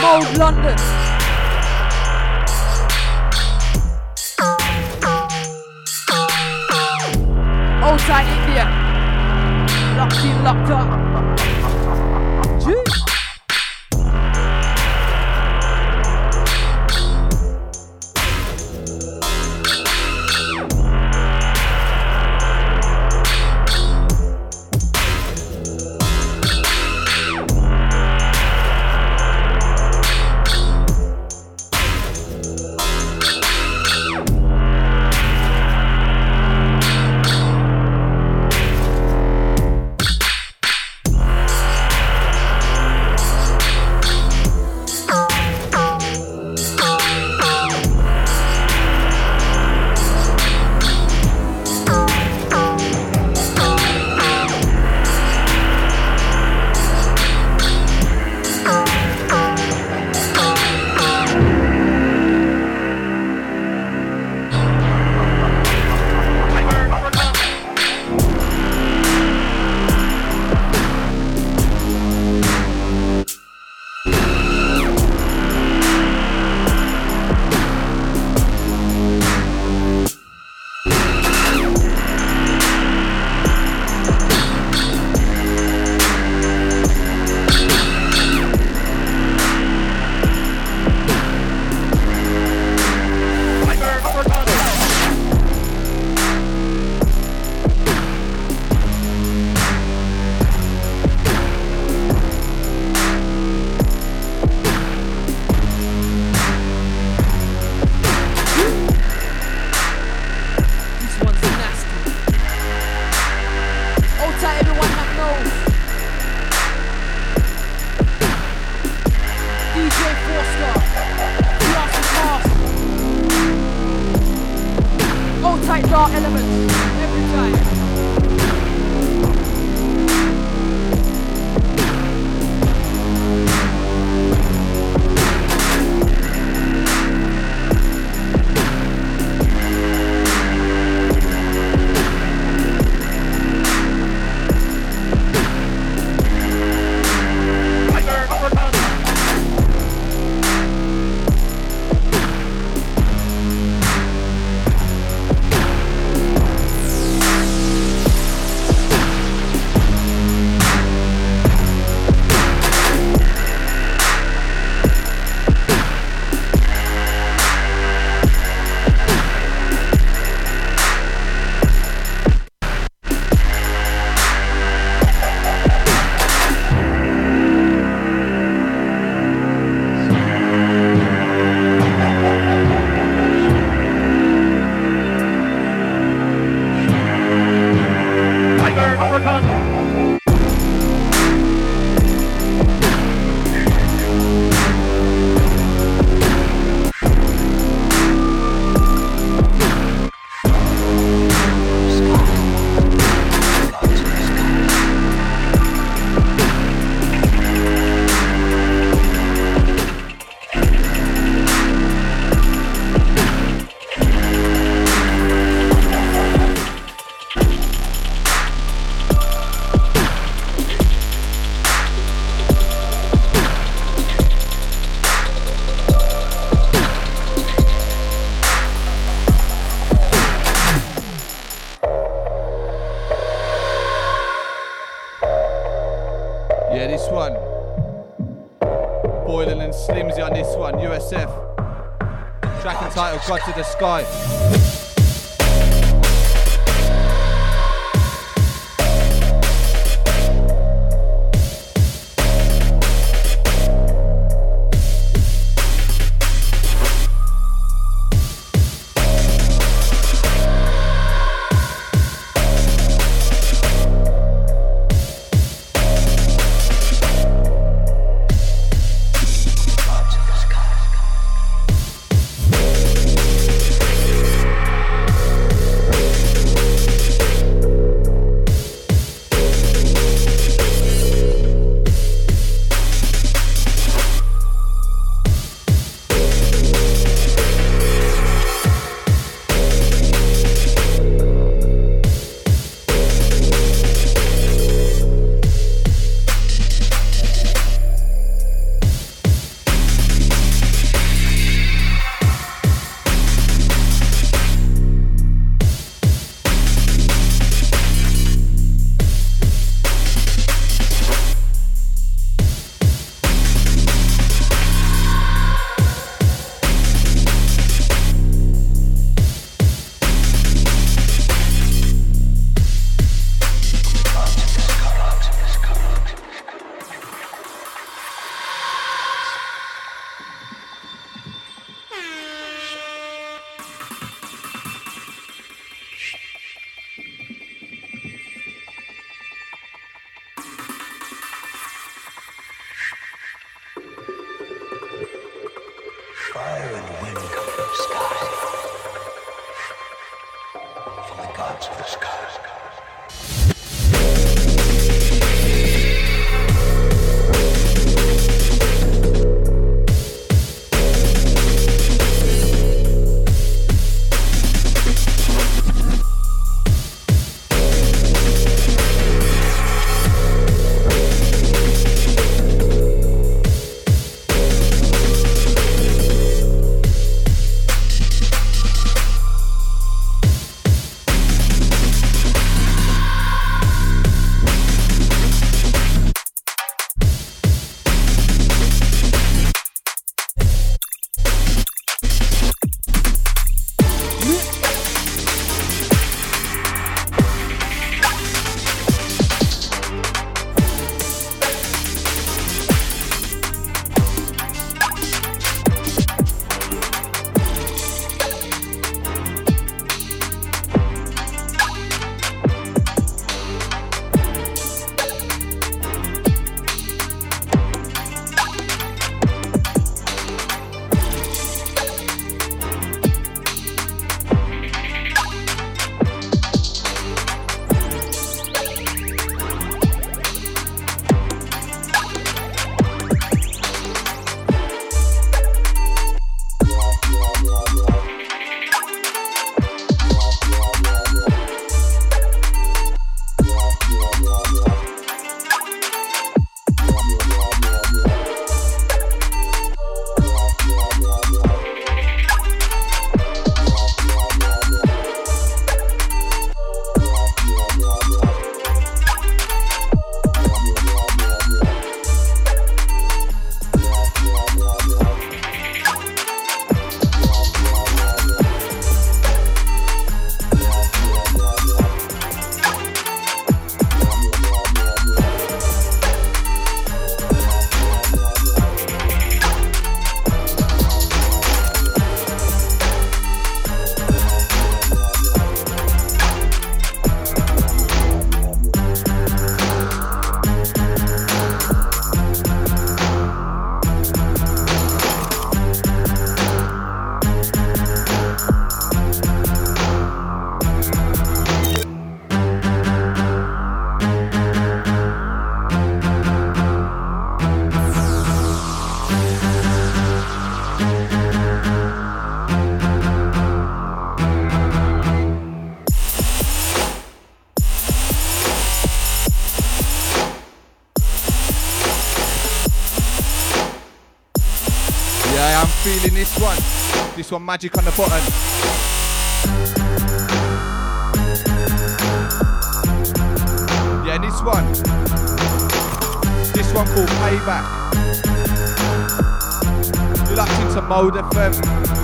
Speaker 14: Mode London. Old tight India. Locked in, locked up.
Speaker 20: The Sky.
Speaker 7: One, magic on the button. Yeah, and this one. This one called Payback. Locked into Mode FM.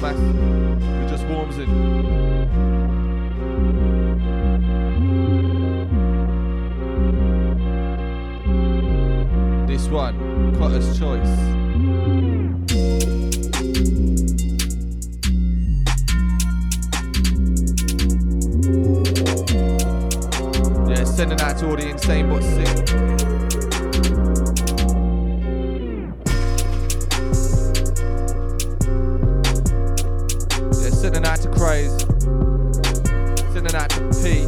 Speaker 7: Math. It just warms it. This one, Cotter's Choice. Sending out to all the insane but sick. Out to Craze. Sending out to P.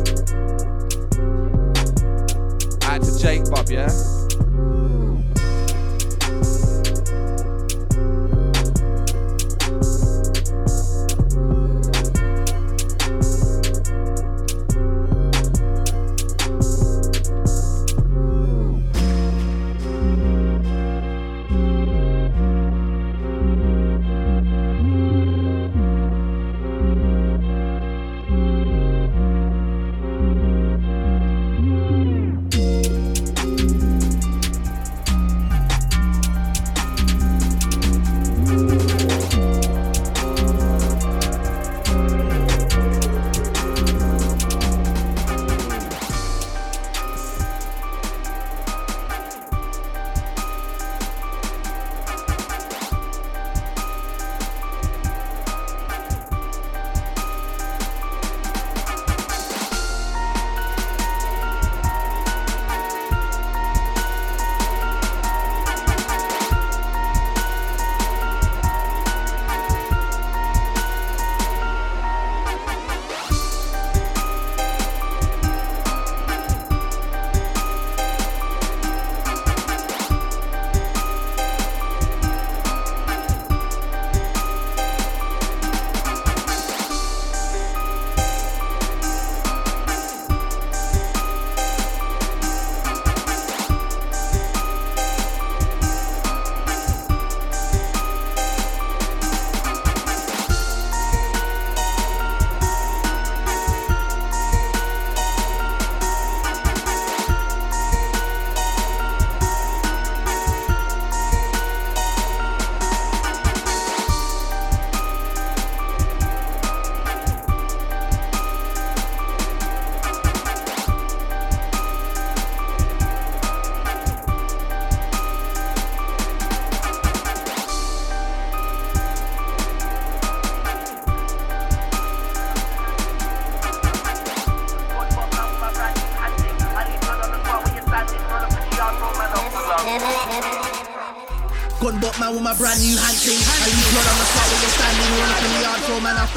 Speaker 7: Out to Jake Bob, yeah?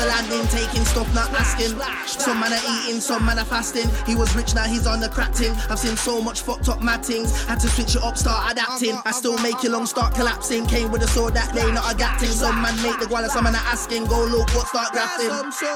Speaker 21: The landing. Taking stuff, not asking. Some man are eating, some man are fasting. He was rich, now he's on the crack ting. I've seen so much fucked up mad things. Had to switch it up, start adapting. I still make it long, start collapsing. Came with a sword that day, not a gat ting. Some man make the guala, some man are asking. Go look, what start grafting.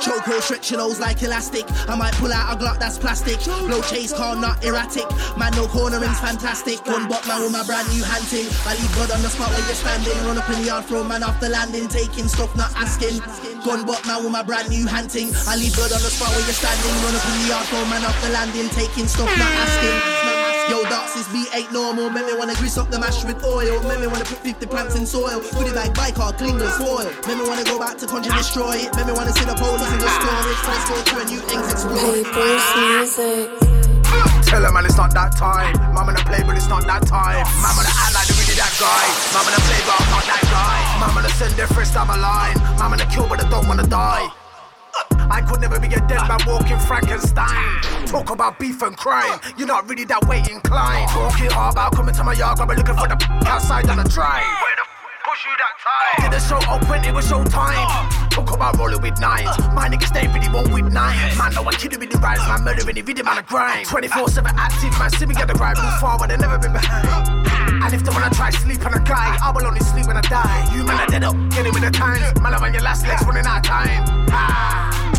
Speaker 21: Chokehold stretch your nose like elastic. I might pull out a Glock that's plastic. Blow chase car, not erratic. Man, no cornering's fantastic. One butt man with my brand new hunting. I leave blood on the spot where you're standing. Run up in the yard, throw man off the landing. Taking stuff, not asking. Gun butt man with my brand new hunting. I leave blood on the spot where you're standing. Run up in the yard, throw man off the landing. Taking stuff, not asking. Yo, darks, this beat ain't normal. Make me wanna grease up the mash with oil. Make me wanna put 50 plants in soil. Put it like bike car, clean the spoil. Make me wanna go back to country, destroy it. Make me wanna see the police and restore it. First go to a new things explore.
Speaker 17: Tell her man it's not that time. Man wanna play but it's not that time. Man wanna act like they really that guy. Man wanna play but I'm not that guy. Man wanna send their first time a line. Man wanna kill but I don't wanna die. I could never be a dead man walking Frankenstein. Talk about beef and crime. You're not really that way inclined. Talking hard about coming to my yard, but looking for the outside on the drive. Where the push you that time. Did the show open, it was show time. Talk about rolling with nines. My niggas stay really one with nines. Man, no one kidding with the rise, man, murdering the video, man, a grind. 24 7 active, man, see me get the grind. Move forward, they never been behind. And if they wanna try sleep on a guy, I will only sleep when I die. You man I dead up, getting with the times. Man, I'm on your last legs running out of time. Ah.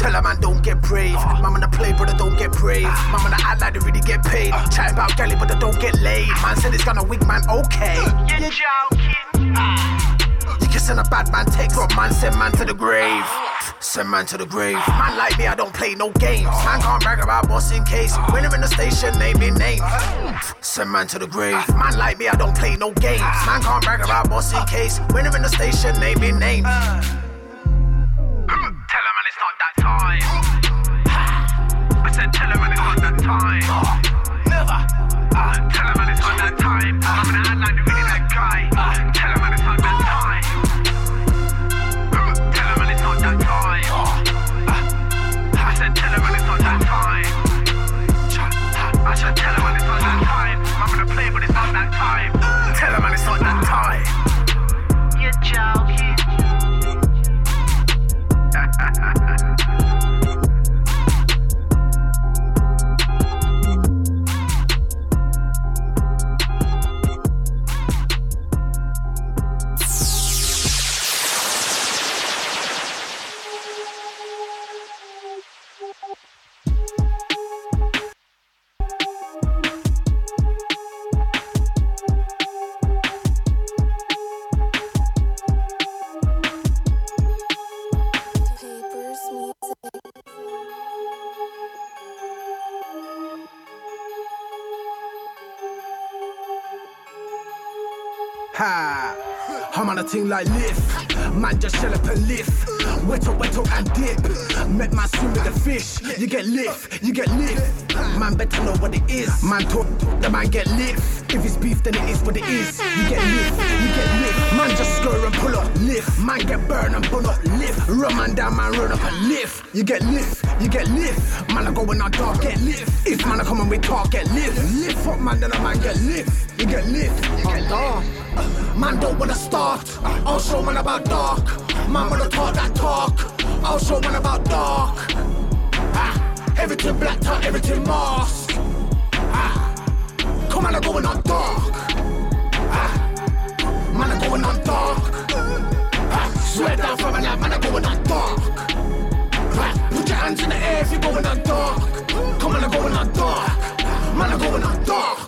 Speaker 17: Tell a man don't get brave. Man wanna play, but I don't get brave. Man wanna act like they really get paid. Chatting about galley, but they don't get laid. Man said it's gonna wig, man, okay. You're joking. You can Send a bad man text, drop man, send man to the grave. Send man to the grave. Man like me, I don't play no games. Man can't brag about boss in case. When I'm in the station, name me name. Send man to the grave. Man like me, I don't play no games. Man can't brag about boss in case. When I'm in the station, name me name. It's not that time. I said tell him man it's not that time. Never. Uh, tell him man it's not that time. I'm gonna act like the really that guy. Uh, tell him man it's thing like lift. Man just shell up and lift. Wetto, wetto and dip. Met man swim with the fish. You get lift, you get lift. Man better know what it is. Man talk, the man get lift. If it's beef, then it is what it is. You get lift, you get lift. Man just scur and pull up, lift. Man get burn and pull up, lift. Run man down, man run up and lift. You get lift, you get lift. Man I go when I dark, get lift. If man I come and we talk, get lift. Lift up man, then a man get lift. You get lift, you get dark. Man don't wanna start. I'll show man about dark. Man wanna talk that talk. I'll show man about dark. Ah, everything black tie, everything mask. Ah, come on, I'm going on dark. Ah, man, I'm going on dark. Ah, swear down from a lab, man, I'm going on dark. Ah, put your hands in the air if you're going on dark. Come on, I'm going on dark. Man, I'm going on dark.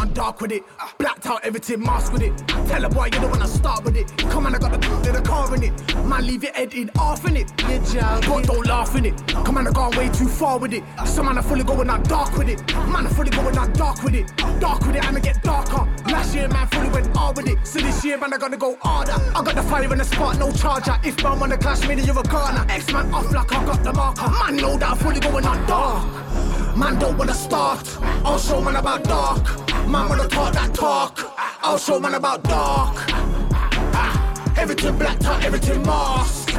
Speaker 17: On dark with it. Blacked out everything, mask with it. Tell a boy you don't wanna start with it. Come on, I got the in the car in it. Man, leave your head in off in it. But don't laugh in it. Come on, I gone way too far with it. Some man are fully going on dark with it. Man, I'm fully going on dark with it. Dark with it, I'ma get darker. Last year, man, fully went hard with it. So this year, man, I gotta go harder. I got the fire in the spot, no charger. If man wanna clash me, then you're a gunner. X man off like I got the marker. Man, know that I'm fully going on dark. Man don't wanna start. I'll show man about dark. Man wanna talk that talk. I'll show man about dark. Everything black tie, everything mask.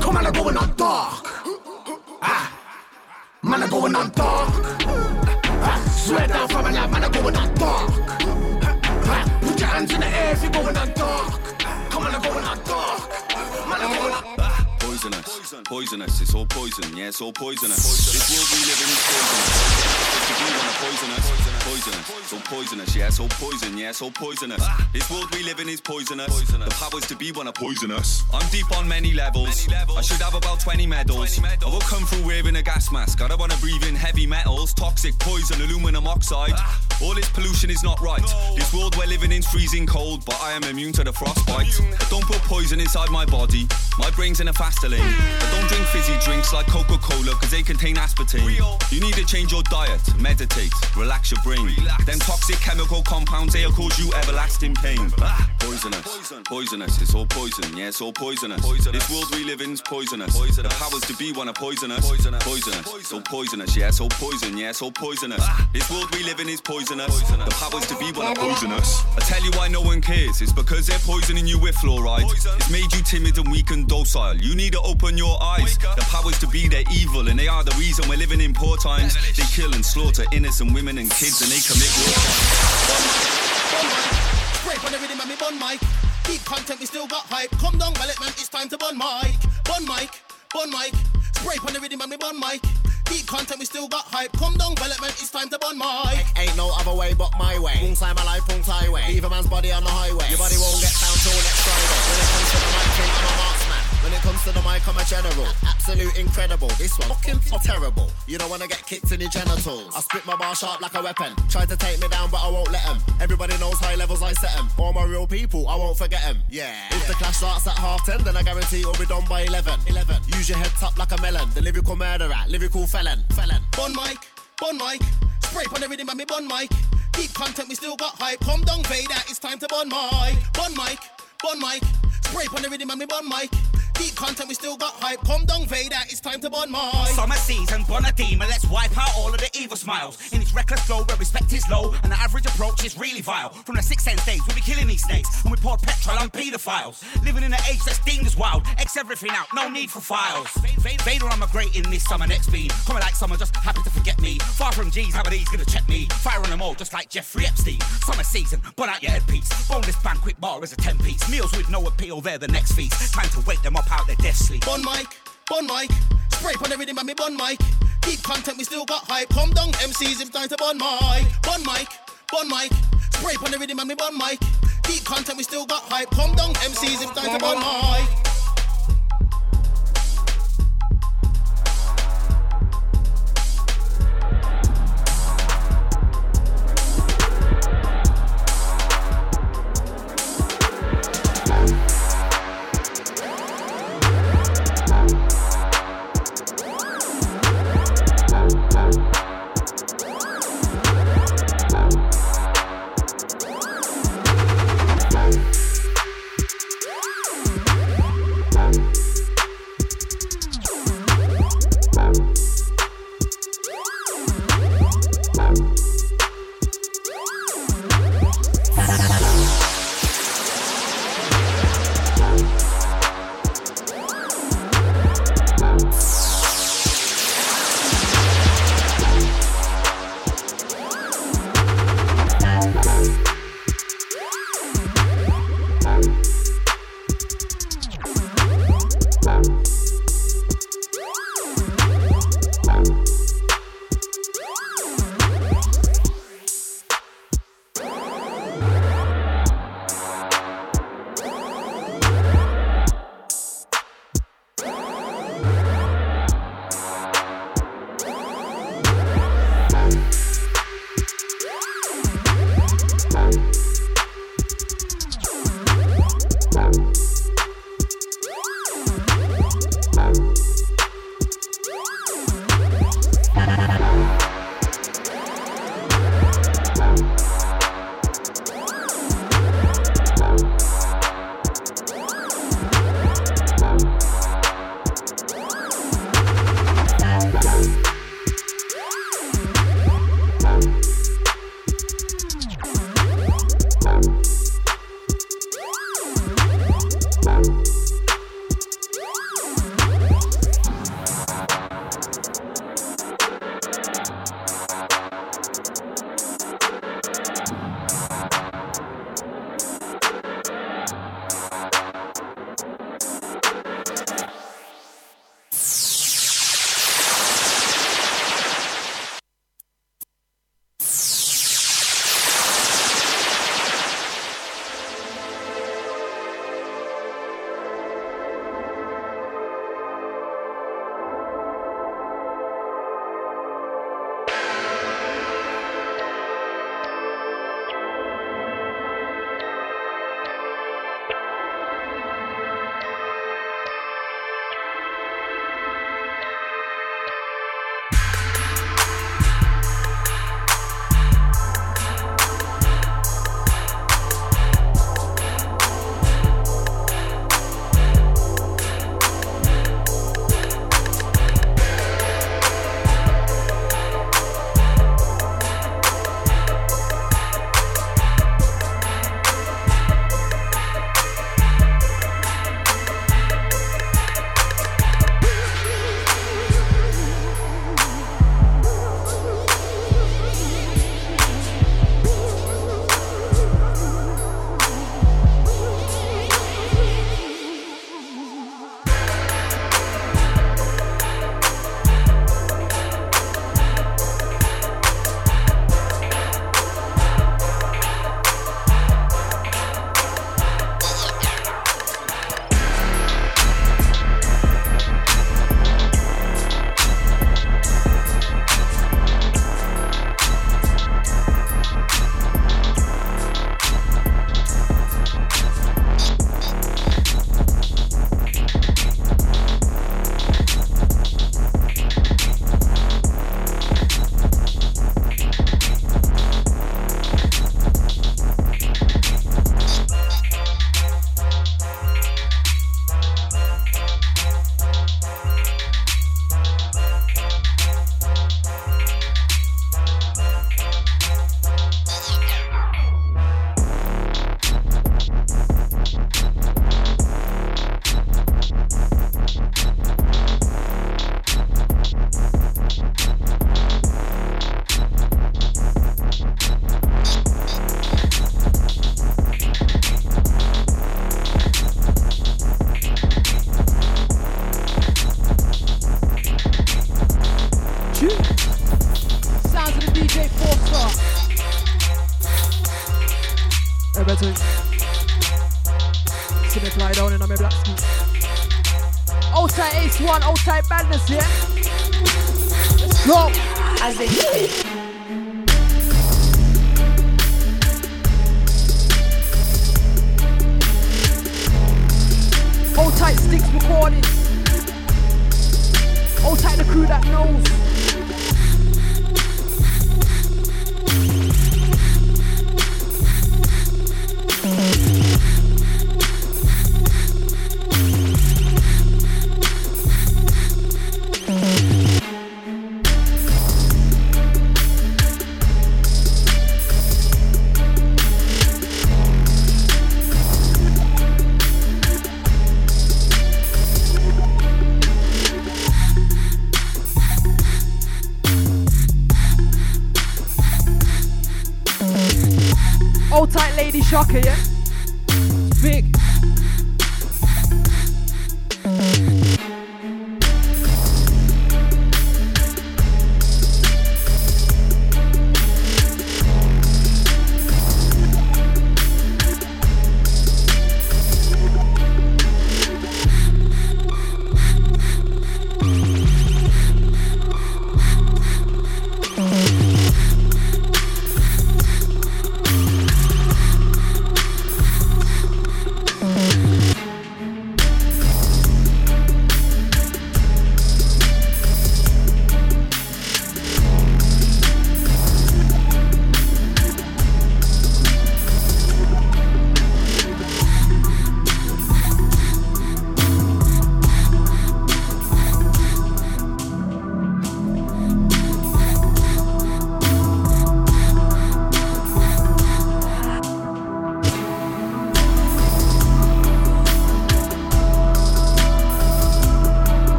Speaker 17: Come on, I'm going on dark. Man, I'm going on dark. Swear down from a lab, man, I'm going on dark. Put your hands in the air if you're going on dark.
Speaker 8: Poisonous, poisonous, it's all poison, yeah, it's all poisonous. This world we live in is poisonous. If you wanna poisonous, poisonous, it's all poisonous, yeah, it's all poison, yeah, it's all poisonous. This world we live in is poisonous. The powers to be wanna poison us. I'm deep on many levels. I should have about 20 medals. I will come through wearing a gas mask. I don't wanna breathe in heavy metals, toxic poison, aluminum oxide. Ah. All this pollution is not right. This world we're living in's freezing cold, but I am immune to the frostbite. I don't put poison inside my body. My brain's in a faster lane. I don't drink fizzy drinks like Coca Cola because they contain aspartame. You need to change your diet, meditate, relax your brain. Them toxic chemical compounds, they'll cause you everlasting pain. Ah, Poisonous, poisonous, it's all poison, yeah, it's all poisonous. This world we live in is poisonous. The powers to be wanna poison us. Poisonous, it's all poisonous, yeah, all poison, yeah, all poisonous. This world we live in is poisonous. The powers to be wanna poison us. I tell you why no one cares, it's because they're poisoning you with fluoride. It's made you timid and weak and docile. You need to open your eyes. The powers to be, they're evil, and they are the reason we're living in poor times. They kill and slaughter innocent women and kids, and they commit war crimes.
Speaker 21: Spray on the rhythm and me bun mic. Deep content, we still got hype. Come down, well, man, it's time to bun mic. Bun mic, bun mic. Spray on the rhythm and me bun mic. Deep content, we still got hype. Come down, development, it's time to bun mic.
Speaker 19: Ain't no other way but my way. Pung side my life, pung highway. Leave a man's body on the highway. Your body won't get found till next Friday. When it comes to the mic thing, I'm a marksman. When it comes to the mic, I'm a general. Absolute incredible. This one fucking terrible. You don't wanna get kicked in your genitals. I spit my bar sharp like a weapon. Tried to take me down, but I won't let them. Everybody knows high levels I set them. All my real people, I won't forget them. Yeah. If the clash starts at half ten, then I guarantee it'll be done by 11. 11. Use your head top like a melon. The lyrical murderer, lyrical felon. Felon.
Speaker 16: Bun mic, bun mic. Spray on rhythm and me bun mic. Deep content, we still got hype. Come down, Vader, it's time to bun mic. Bun mic, bun mic. Spray on rhythm and me bun mic. Deep content, we still got hype. Come down, Vader, it's time to burn mic.
Speaker 22: Summer season, born a demon, let's wipe out all of the evil smiles. In its reckless flow, where respect is low, and the average approach is really vile. From the sixth sense days, we be killing these snakes, and we poured petrol on paedophiles. Living in an age that's deemed as wild, X everything out, no need for files. Vader, I'm a great in this summer next bean. Coming like someone just happy to forget me. Far from G's, how are these gonna check me? Fire on them all, just like Jeffrey Epstein. Summer season, burn out your headpiece. Boneless banquet bar is a 10 piece. Meals with no appeal, they're the next feast. Time to wake them up out their death sleep.
Speaker 16: Bun mic, bun mic. Spray on the rhythm and me bun mic. Deep content, we still got hype. Come down, MCs, it's time to bun mic. Bun mic, bun mic. Spray on the rhythm and me bun mic. Deep content, we still got hype. Come down, MCs, it's time to bun mic.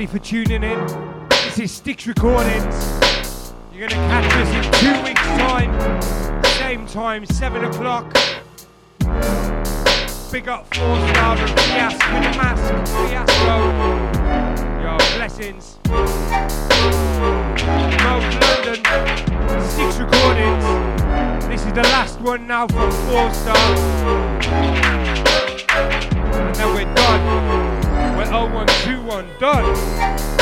Speaker 1: Everybody for tuning in. This is Sticks Recordings. You're gonna catch us in two weeks' time. Same time, seven o'clock. Big up four star and Fiasco with the mask. Fiasco. Yo, blessings. Mode London. Six recordings. This is the last one now from four star. L1Q1 done.